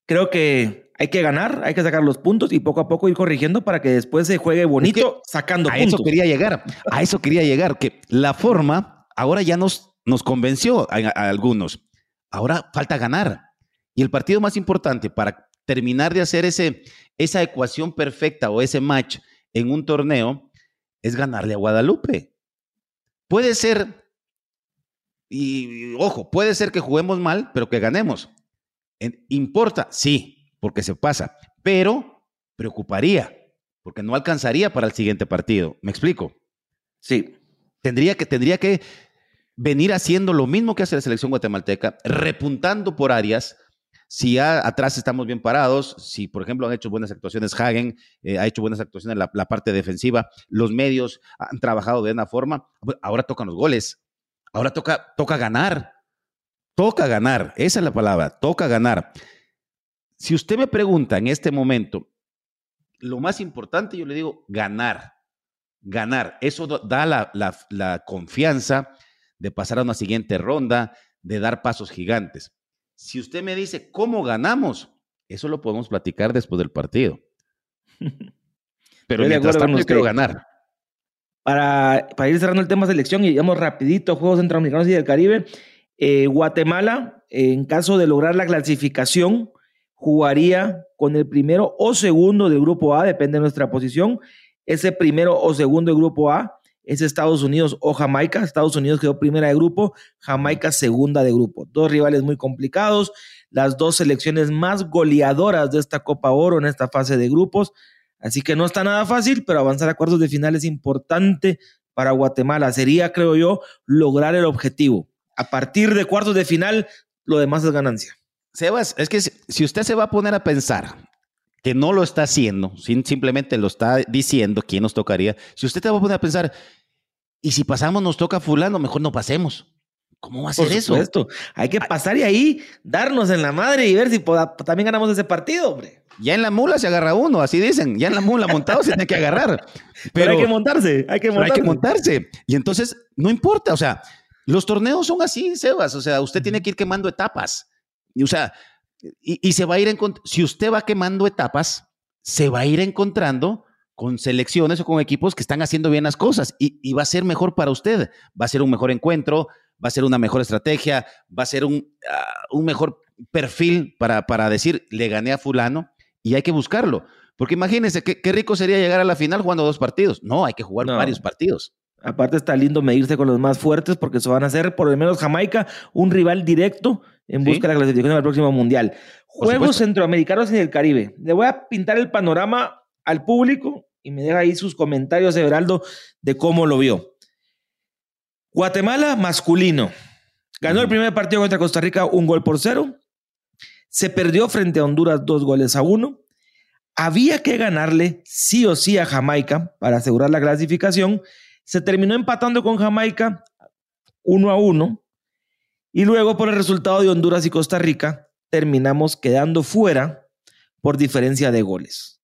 creo que hay que ganar, hay que sacar los puntos y poco a poco ir corrigiendo para que después se juegue bonito es que sacando a puntos. A eso quería llegar, a eso quería llegar, que la forma ahora ya nos, nos convenció a, a algunos. Ahora falta ganar. Y el partido más importante para terminar de hacer ese, esa ecuación perfecta o ese match en un torneo es ganarle a Guadalupe. Puede ser, y ojo, puede ser que juguemos mal, pero que ganemos. ¿Importa? Sí, porque se pasa, pero preocuparía, porque no alcanzaría para el siguiente partido. ¿Me explico? Sí. Tendría que, tendría que venir haciendo lo mismo que hace la selección guatemalteca, repuntando por áreas, si ya atrás estamos bien parados, si por ejemplo han hecho buenas actuaciones Hagen, eh, ha hecho buenas actuaciones en la, la, parte defensiva, los medios han trabajado de una forma, ahora tocan los goles, ahora toca, toca ganar, toca ganar, esa es la palabra, toca ganar. Si usted me pregunta en este momento, lo más importante yo le digo ganar, ganar, eso da la, la, la confianza de pasar a una siguiente ronda, de dar pasos gigantes. Si usted me dice cómo ganamos, eso lo podemos platicar después del partido. Pero mientras tanto, yo quiero ganar. Para, para, ir cerrando el tema selección y digamos rapidito, Juegos Centroamericanos y del Caribe, eh, Guatemala, en caso de lograr la clasificación, jugaría con el primero o segundo del grupo A, depende de nuestra posición. Ese primero o segundo del grupo A es Estados Unidos o Jamaica. Estados Unidos quedó primera de grupo, Jamaica segunda de grupo. Dos rivales muy complicados, las dos selecciones más goleadoras de esta Copa Oro en esta fase de grupos. Así que no está nada fácil, pero avanzar a cuartos de final es importante para Guatemala. Sería, creo yo, lograr el objetivo. A partir de cuartos de final, lo demás es ganancia. Sebas, es que si usted se va a poner a pensar que no lo está haciendo, simplemente lo está diciendo, ¿quién nos tocaría? Si usted te va a poner a pensar, y si pasamos nos toca fulano, mejor no pasemos. ¿Cómo va a ser eso? Esto hay que pasar y ahí darnos en la madre y ver si también ganamos ese partido, hombre. Ya en la mula se agarra uno, así dicen. Ya en la mula montado se tiene que agarrar. Pero, pero hay que montarse, hay que montarse. hay que montarse. Y entonces, no importa, o sea, los torneos son así, Sebas. O sea, usted tiene que ir quemando etapas. Y, o sea, y, y, se va a ir encontrando, si usted va quemando etapas, se va a ir encontrando con selecciones o con equipos que están haciendo bien las cosas y, va a ser mejor para usted. Va a ser un mejor encuentro, va a ser una mejor estrategia, va a ser un, ah, un mejor perfil para, para decir, le gané a fulano y hay que buscarlo. Porque imagínense, qué, qué rico sería llegar a la final jugando dos partidos. No, hay que jugar varios partidos. Aparte está lindo medirse con los más fuertes porque eso van a ser, por lo menos Jamaica, un rival directo en busca de la clasificación al próximo Mundial. Juegos centroamericanos en el Caribe. Le voy a pintar el panorama al público y me deja ahí sus comentarios, Everaldo, de cómo lo vio. Guatemala masculino. Ganó el primer partido contra Costa Rica un gol por cero. Se perdió frente a Honduras dos goles a uno. Había que ganarle sí o sí a Jamaica para asegurar la clasificación. Se terminó empatando con Jamaica uno a uno. Y luego por el resultado de Honduras y Costa Rica terminamos quedando fuera por diferencia de goles.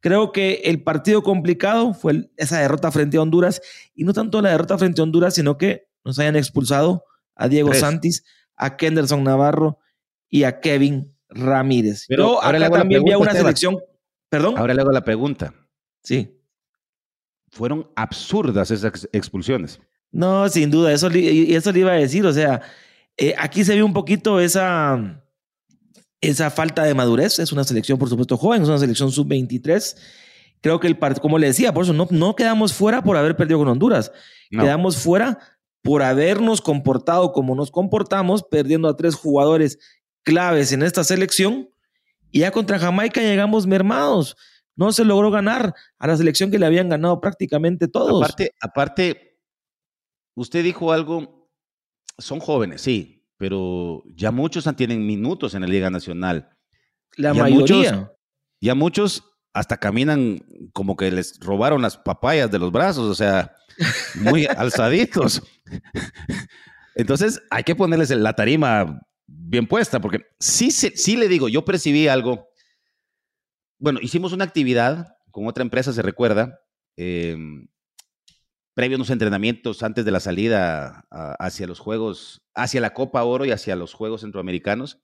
Creo que el partido complicado fue esa derrota frente a Honduras y no tanto la derrota frente a Honduras, sino que nos hayan expulsado a Diego Santis, a Kenderson Navarro y a Kevin Ramírez. Pero ahora también vi una selección, perdón. Ahora le hago la pregunta. Sí. Fueron absurdas esas expulsiones. No, sin duda, eso, eso le iba a decir, o sea, eh, aquí se ve un poquito esa esa falta de madurez. Es una selección, por supuesto, joven, es una selección sub-23. Creo que el partido, como le decía, por eso no, no quedamos fuera por haber perdido con Honduras. Quedamos fuera por habernos comportado como nos comportamos, perdiendo a tres jugadores claves en esta selección. Y ya contra Jamaica llegamos mermados. No se logró ganar a la selección que le habían ganado prácticamente todos. Aparte, aparte usted dijo algo, son jóvenes, sí, pero ya muchos tienen minutos en la Liga Nacional. La mayoría. Muchos, ya muchos hasta caminan como que les robaron las papayas de los brazos, o sea, muy alzaditos. Entonces hay que ponerles la tarima bien puesta, porque sí, sí le digo, yo percibí algo. Bueno, hicimos una actividad con otra empresa, se recuerda, eh, previo a unos entrenamientos antes de la salida hacia los Juegos, hacia la Copa Oro y hacia los Juegos Centroamericanos.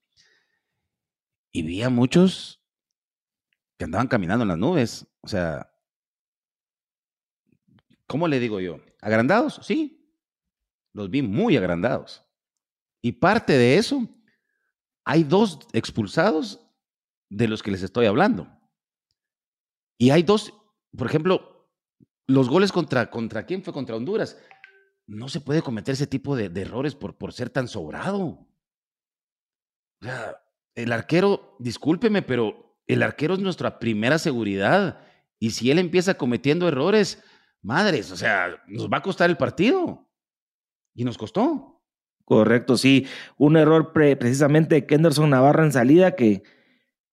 Y vi a muchos que andaban caminando en las nubes. O sea, ¿cómo le digo yo? ¿Agrandados? Sí. Los vi muy agrandados. Y parte de eso, hay dos expulsados de los que les estoy hablando. Y hay dos, por ejemplo, los goles contra, contra quién fue contra Honduras. No se puede cometer ese tipo de, errores por, por ser tan sobrado. O sea, el arquero, discúlpeme, pero el arquero es nuestra primera seguridad. Y si él empieza cometiendo errores, madres, o sea, nos va a costar el partido. Y nos costó. Correcto, sí. Un error precisamente de Kenderson Navarra en salida que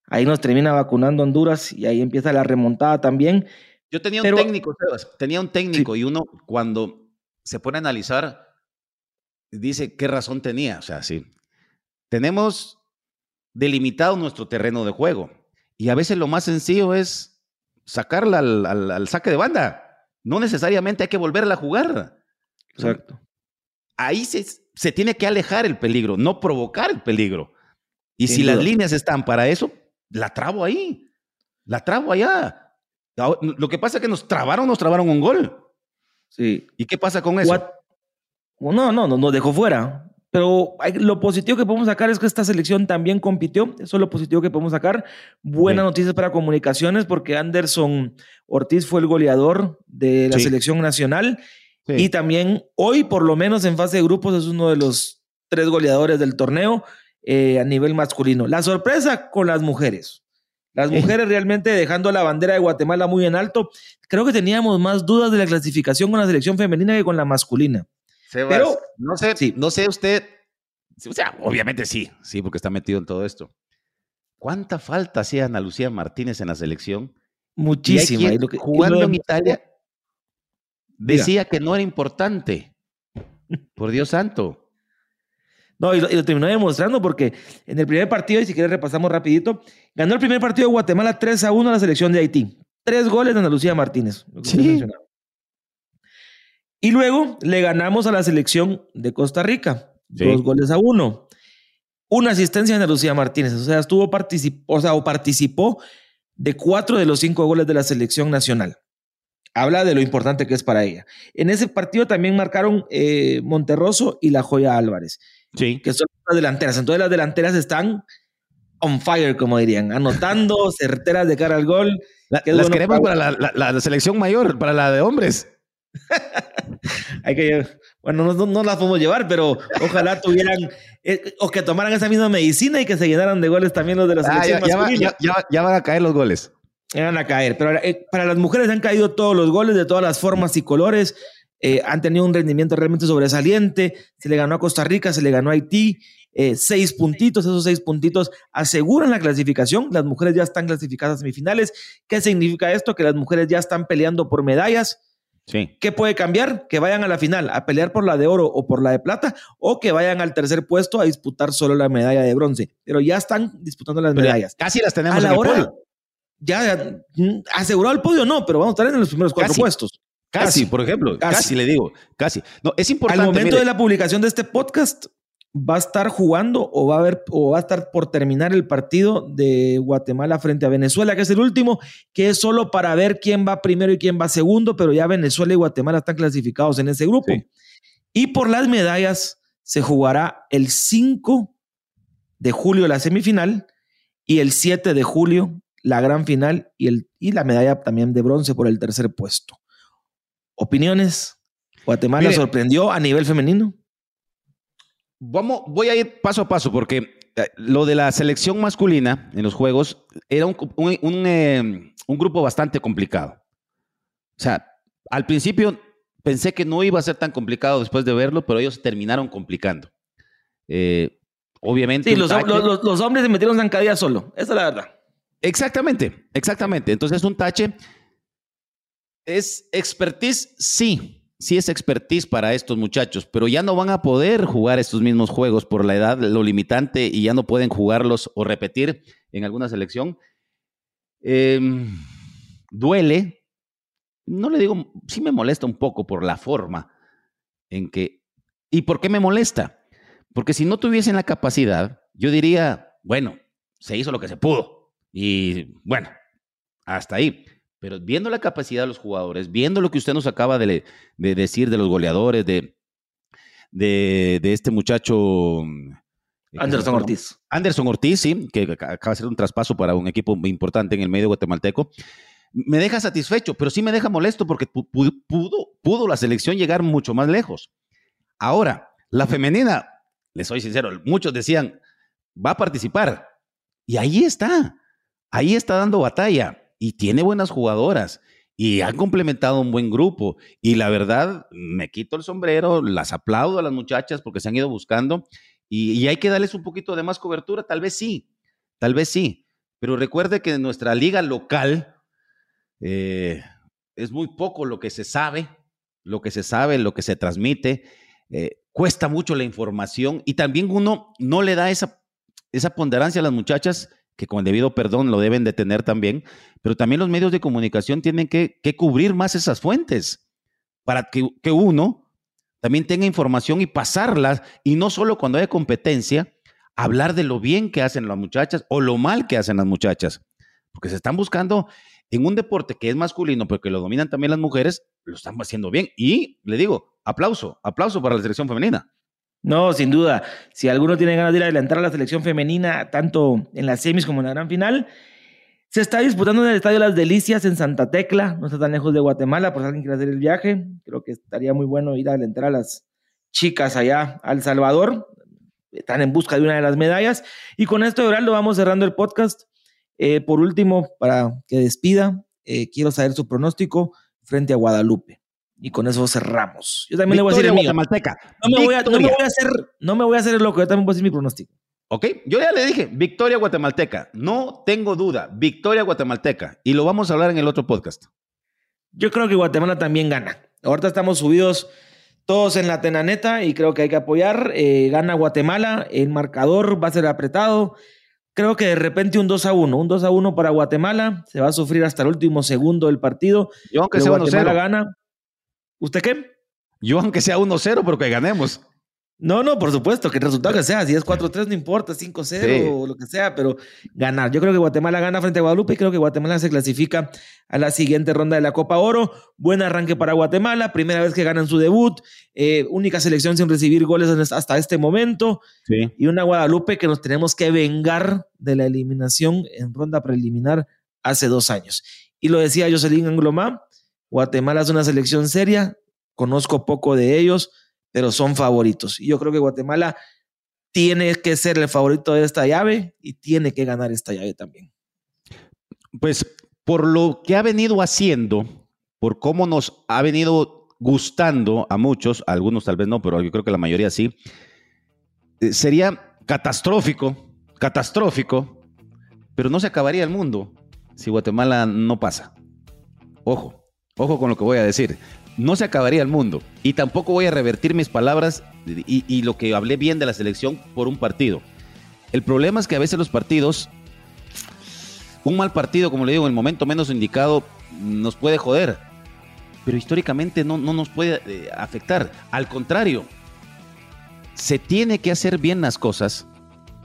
ahí nos termina vacunando Honduras y ahí empieza la remontada también. Yo tenía un técnico, tenía un técnico y uno cuando se pone a analizar dice qué razón tenía. O sea, sí, tenemos delimitado nuestro terreno de juego y a veces lo más sencillo es sacarla al, saque de banda. No necesariamente hay que volverla a jugar. Exacto. Ahí se, se tiene que alejar el peligro, no provocar el peligro. Y si las líneas están para eso, la trabo ahí, la trabo allá. Lo que pasa es que nos trabaron, nos trabaron un gol. Sí. ¿Y qué pasa con eso? No, no, no, nos dejó fuera. Pero lo positivo que podemos sacar es que esta selección también compitió. Eso es lo positivo que podemos sacar. Buenas noticias para comunicaciones porque Anderson Ortiz fue el goleador de la selección nacional. Y también hoy, por lo menos en fase de grupos, es uno de los tres goleadores del torneo eh, a nivel masculino. La sorpresa con las mujeres. Las mujeres realmente dejando la bandera de Guatemala muy en alto. Creo que teníamos más dudas de la clasificación con la selección femenina que con la masculina. Pero no sé, sí. no sé usted, o sea, obviamente sí, sí, porque está metido en todo esto. ¿Cuánta falta hacía Ana Lucía Martínez en la selección? Muchísima. jugando en Italia decía que no era importante. Por Dios santo. No, y lo, terminó demostrando porque en el primer partido, y si quieres repasamos rapidito, ganó el primer partido de Guatemala 3 a 1 a la selección de Haití. Tres goles de Ana Lucía Martínez. Sí. Y luego le ganamos a la selección de Costa Rica. Dos goles a uno. Una asistencia de Ana Lucía Martínez. O sea, estuvo participó, o sea, o participó de cuatro de los cinco goles de la selección nacional. habla de lo importante que es para ella. En ese partido también marcaron eh, Monterroso y la Joya Álvarez, Sí. que son las delanteras. Entonces las delanteras están on fire, como dirían, anotando, certeras de cara al gol. La- las bueno queremos para- para la, la- la selección mayor, para la de hombres. Hay que, bueno, no, no- las podemos llevar, pero ojalá tuvieran, eh, o que tomaran esa misma medicina y que se llenaran de goles también los de la Ah, selección ya, ya masculina. ya- ya- ya van a caer los goles. Van a caer. Pero eh, para las mujeres han caído todos los goles de todas las formas y colores. Eh, han tenido un rendimiento realmente sobresaliente. Se le ganó a Costa Rica, se le ganó a Haití. eh, seis puntitos, esos seis puntitos aseguran la clasificación. Las mujeres ya están clasificadas a semifinales. ¿Qué significa esto? Que las mujeres ya están peleando por medallas. Sí. ¿Qué puede cambiar? Que vayan a la final a pelear por la de oro o por la de plata o que vayan al tercer puesto a disputar solo la medalla de bronce. Pero ya están disputando las Pero medallas. Casi las tenemos A la en el hora, podio. ya mm, asegurado el podio no, pero vamos a estar en los primeros cuatro Casi. puestos. Casi, por ejemplo. Casi. Casi. le digo. Casi. No, es importante. Al momento mire, de la publicación de este podcast va a estar jugando o va a haber o va a estar por terminar el partido de Guatemala frente a Venezuela, que es el último, que es solo para ver quién va primero y quién va segundo, pero ya Venezuela y Guatemala están clasificados en ese grupo. Sí. Y por las medallas se jugará el 5 de julio la semifinal y el 7 de julio la gran final y, el, y la medalla también de bronce por el tercer puesto. ¿Opiniones? ¿Guatemala Mire. sorprendió a nivel femenino? Vamos, voy a ir paso a paso porque eh, lo de la selección masculina en los juegos era un, un- un, eh, un grupo bastante complicado. O sea, al principio pensé que no iba a ser tan complicado después de verlo, pero ellos terminaron complicando. Eh, obviamente. Sí, los, tache- los- los- los hombres se metieron zancadilla solo. Esa es la verdad. Exactamente, exactamente. Entonces, un tache es expertise, sí, sí es expertise para estos muchachos, pero ya no van a poder jugar estos mismos juegos por la edad, lo limitante, y ya no pueden jugarlos o repetir en alguna selección. Em, duele, no le digo, sí me molesta un poco por la forma en que... ¿Y por qué me molesta? Porque si no tuviesen la capacidad, yo diría, bueno, se hizo lo que se pudo. Y bueno, hasta ahí. Pero viendo la capacidad de los jugadores, viendo lo que usted nos acaba de, le- de decir de los goleadores, de, de, de este muchacho... eh, Anderson Ortiz. Anderson Ortiz, sí, que ac- acaba de hacer un traspaso para un equipo importante en el medio guatemalteco. Me deja satisfecho, pero sí me deja molesto porque pu- pu- pudo, pudo la selección llegar mucho más lejos. Ahora, la femenina, les soy sincero, muchos decían, va a participar. Y ahí está, ahí está dando batalla y tiene buenas jugadoras y han complementado un buen grupo. Y la verdad, me quito el sombrero, las aplaudo a las muchachas porque se han ido buscando y, hay que darles un poquito de más cobertura, tal vez sí, tal vez sí. Pero recuerde que en nuestra liga local eh, es muy poco lo que se sabe, lo que se sabe, lo que se transmite. eh, cuesta mucho la información y también uno no le da esa, esa ponderancia a las muchachas que con el debido perdón lo deben de tener también, pero también los medios de comunicación tienen que, que cubrir más esas fuentes para que, que uno también tenga información y pasarlas, y no solo cuando haya competencia, hablar de lo bien que hacen las muchachas o lo mal que hacen las muchachas, porque se están buscando en un deporte que es masculino, pero que lo dominan también las mujeres, lo están haciendo bien. Y le digo, aplauso, aplauso para la selección femenina. No, sin duda. Si alguno tiene ganas de ir a adelantar a la selección femenina, tanto en las semis como en la gran final, se está disputando en el Estadio Las Delicias en Santa Tecla, no está tan lejos de Guatemala, por si alguien quiere hacer el viaje. Creo que estaría muy bueno ir a adelantar a las chicas allá a El Salvador. Están en busca de una de las medallas. Y con esto, Geraldo, vamos cerrando el podcast. Eh, por último, para que despida, eh, quiero saber su pronóstico frente a Guadalupe. Y con eso cerramos. Yo también le voy a decir el mío. guatemalteca. No me, voy a, no me Victoria. voy a hacer, no me voy a hacer el loco, yo también voy a decir mi pronóstico. Ok, yo ya le dije, victoria guatemalteca. No tengo duda, victoria guatemalteca. Y lo vamos a hablar en el otro podcast. Yo creo que Guatemala también gana. Ahorita estamos subidos todos en la tenaneta y creo que hay que apoyar. Eh, gana Guatemala, el marcador va a ser apretado. Creo que de repente un 2 a 1, un 2 a 1 para Guatemala. Se va a sufrir hasta el último segundo del partido. Yo aunque sea Guatemala 1-0. gana. ¿Usted qué? Yo aunque sea 1-0, pero que ganemos. No, no, por supuesto, que el resultado que sea, si es 4-3 no importa, 5-0 o lo que sea, pero ganar. Yo creo que Guatemala gana frente a Guadalupe y creo que Guatemala se clasifica a la siguiente ronda de la Copa Oro. Buen arranque para Guatemala, primera vez que ganan su debut, eh, única selección sin recibir goles hasta este momento. Y una Guadalupe que nos tenemos que vengar de la eliminación en ronda preliminar hace dos años. Y lo decía Jocelyn Anglomá, Guatemala es una selección seria, conozco poco de ellos pero son favoritos. Y yo creo que Guatemala tiene que ser el favorito de esta llave y tiene que ganar esta llave también. Pues por lo que ha venido haciendo, por cómo nos ha venido gustando a muchos, a algunos tal vez no, pero yo creo que la mayoría sí, eh, sería catastrófico, catastrófico, pero no se acabaría el mundo si Guatemala no pasa. Ojo, ojo con lo que voy a decir no se acabaría el mundo. Y tampoco voy a revertir mis palabras y, lo que hablé bien de la selección por un partido. El problema es que a veces los partidos, un mal partido, como le digo, en el momento menos indicado, nos puede joder. Pero históricamente no, no nos puede eh, afectar. Al contrario, se tiene que hacer bien las cosas.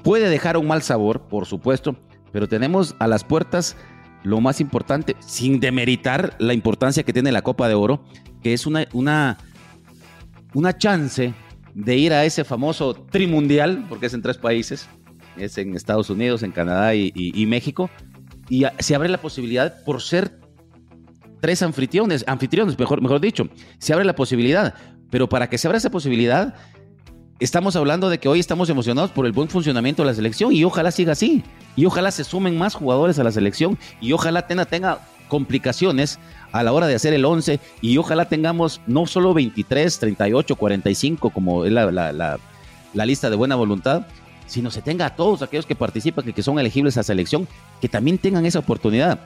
Puede dejar un mal sabor, por supuesto, pero tenemos a las puertas lo más importante, sin demeritar la importancia que tiene la Copa de Oro, que es una, una, una chance de ir a ese famoso trimundial, porque es en tres países, es en Estados Unidos, en Canadá y, México, y se abre la posibilidad por ser tres anfitriones, anfitriones, mejor, mejor dicho, se abre la posibilidad, pero para que se abra esa posibilidad, estamos hablando de que hoy estamos emocionados por el buen funcionamiento de la selección y ojalá siga así. Y ojalá se sumen más jugadores a la selección y ojalá tenga, tenga complicaciones a la hora de hacer el 11 y ojalá tengamos no solo 23, 38, 45 como es la, la, lista de buena voluntad, sino se tenga a todos aquellos que participan, y que son elegibles a selección, que también tengan esa oportunidad.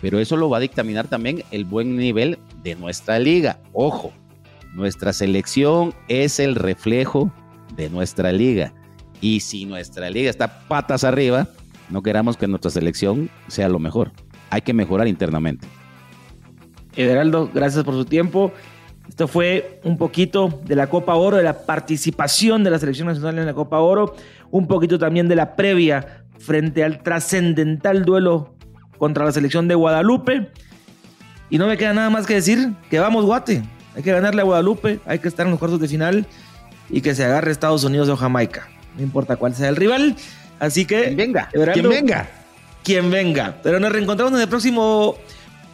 Pero eso lo va a dictaminar también el buen nivel de nuestra liga. Ojo, nuestra selección es el reflejo de nuestra liga. Y si nuestra liga está patas arriba, no queramos que nuestra selección sea lo mejor. Hay que mejorar internamente. Everaldo, gracias por su tiempo. Esto fue un poquito de la Copa Oro, de la participación de la selección nacional en la Copa Oro, un poquito también de la previa frente al trascendental duelo contra la selección de Guadalupe. Y no me queda nada más que decir que vamos Guate. Hay que ganarle a Guadalupe, hay que estar en los cuartos de final y que se agarre Estados Unidos o Jamaica. No importa cuál sea el rival. Así que. Quien venga. quien venga. Quien venga. Pero nos reencontramos en el próximo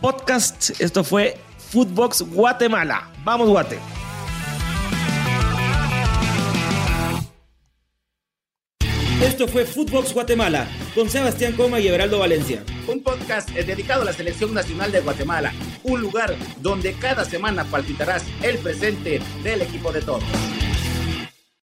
podcast. Esto fue Footbox Guatemala. Vamos, Guate. Esto fue Footbox Guatemala con Sebastián Coma y Everaldo Valencia. Un podcast dedicado a la Selección Nacional de Guatemala. Un lugar donde cada semana palpitarás el presente del equipo de todos.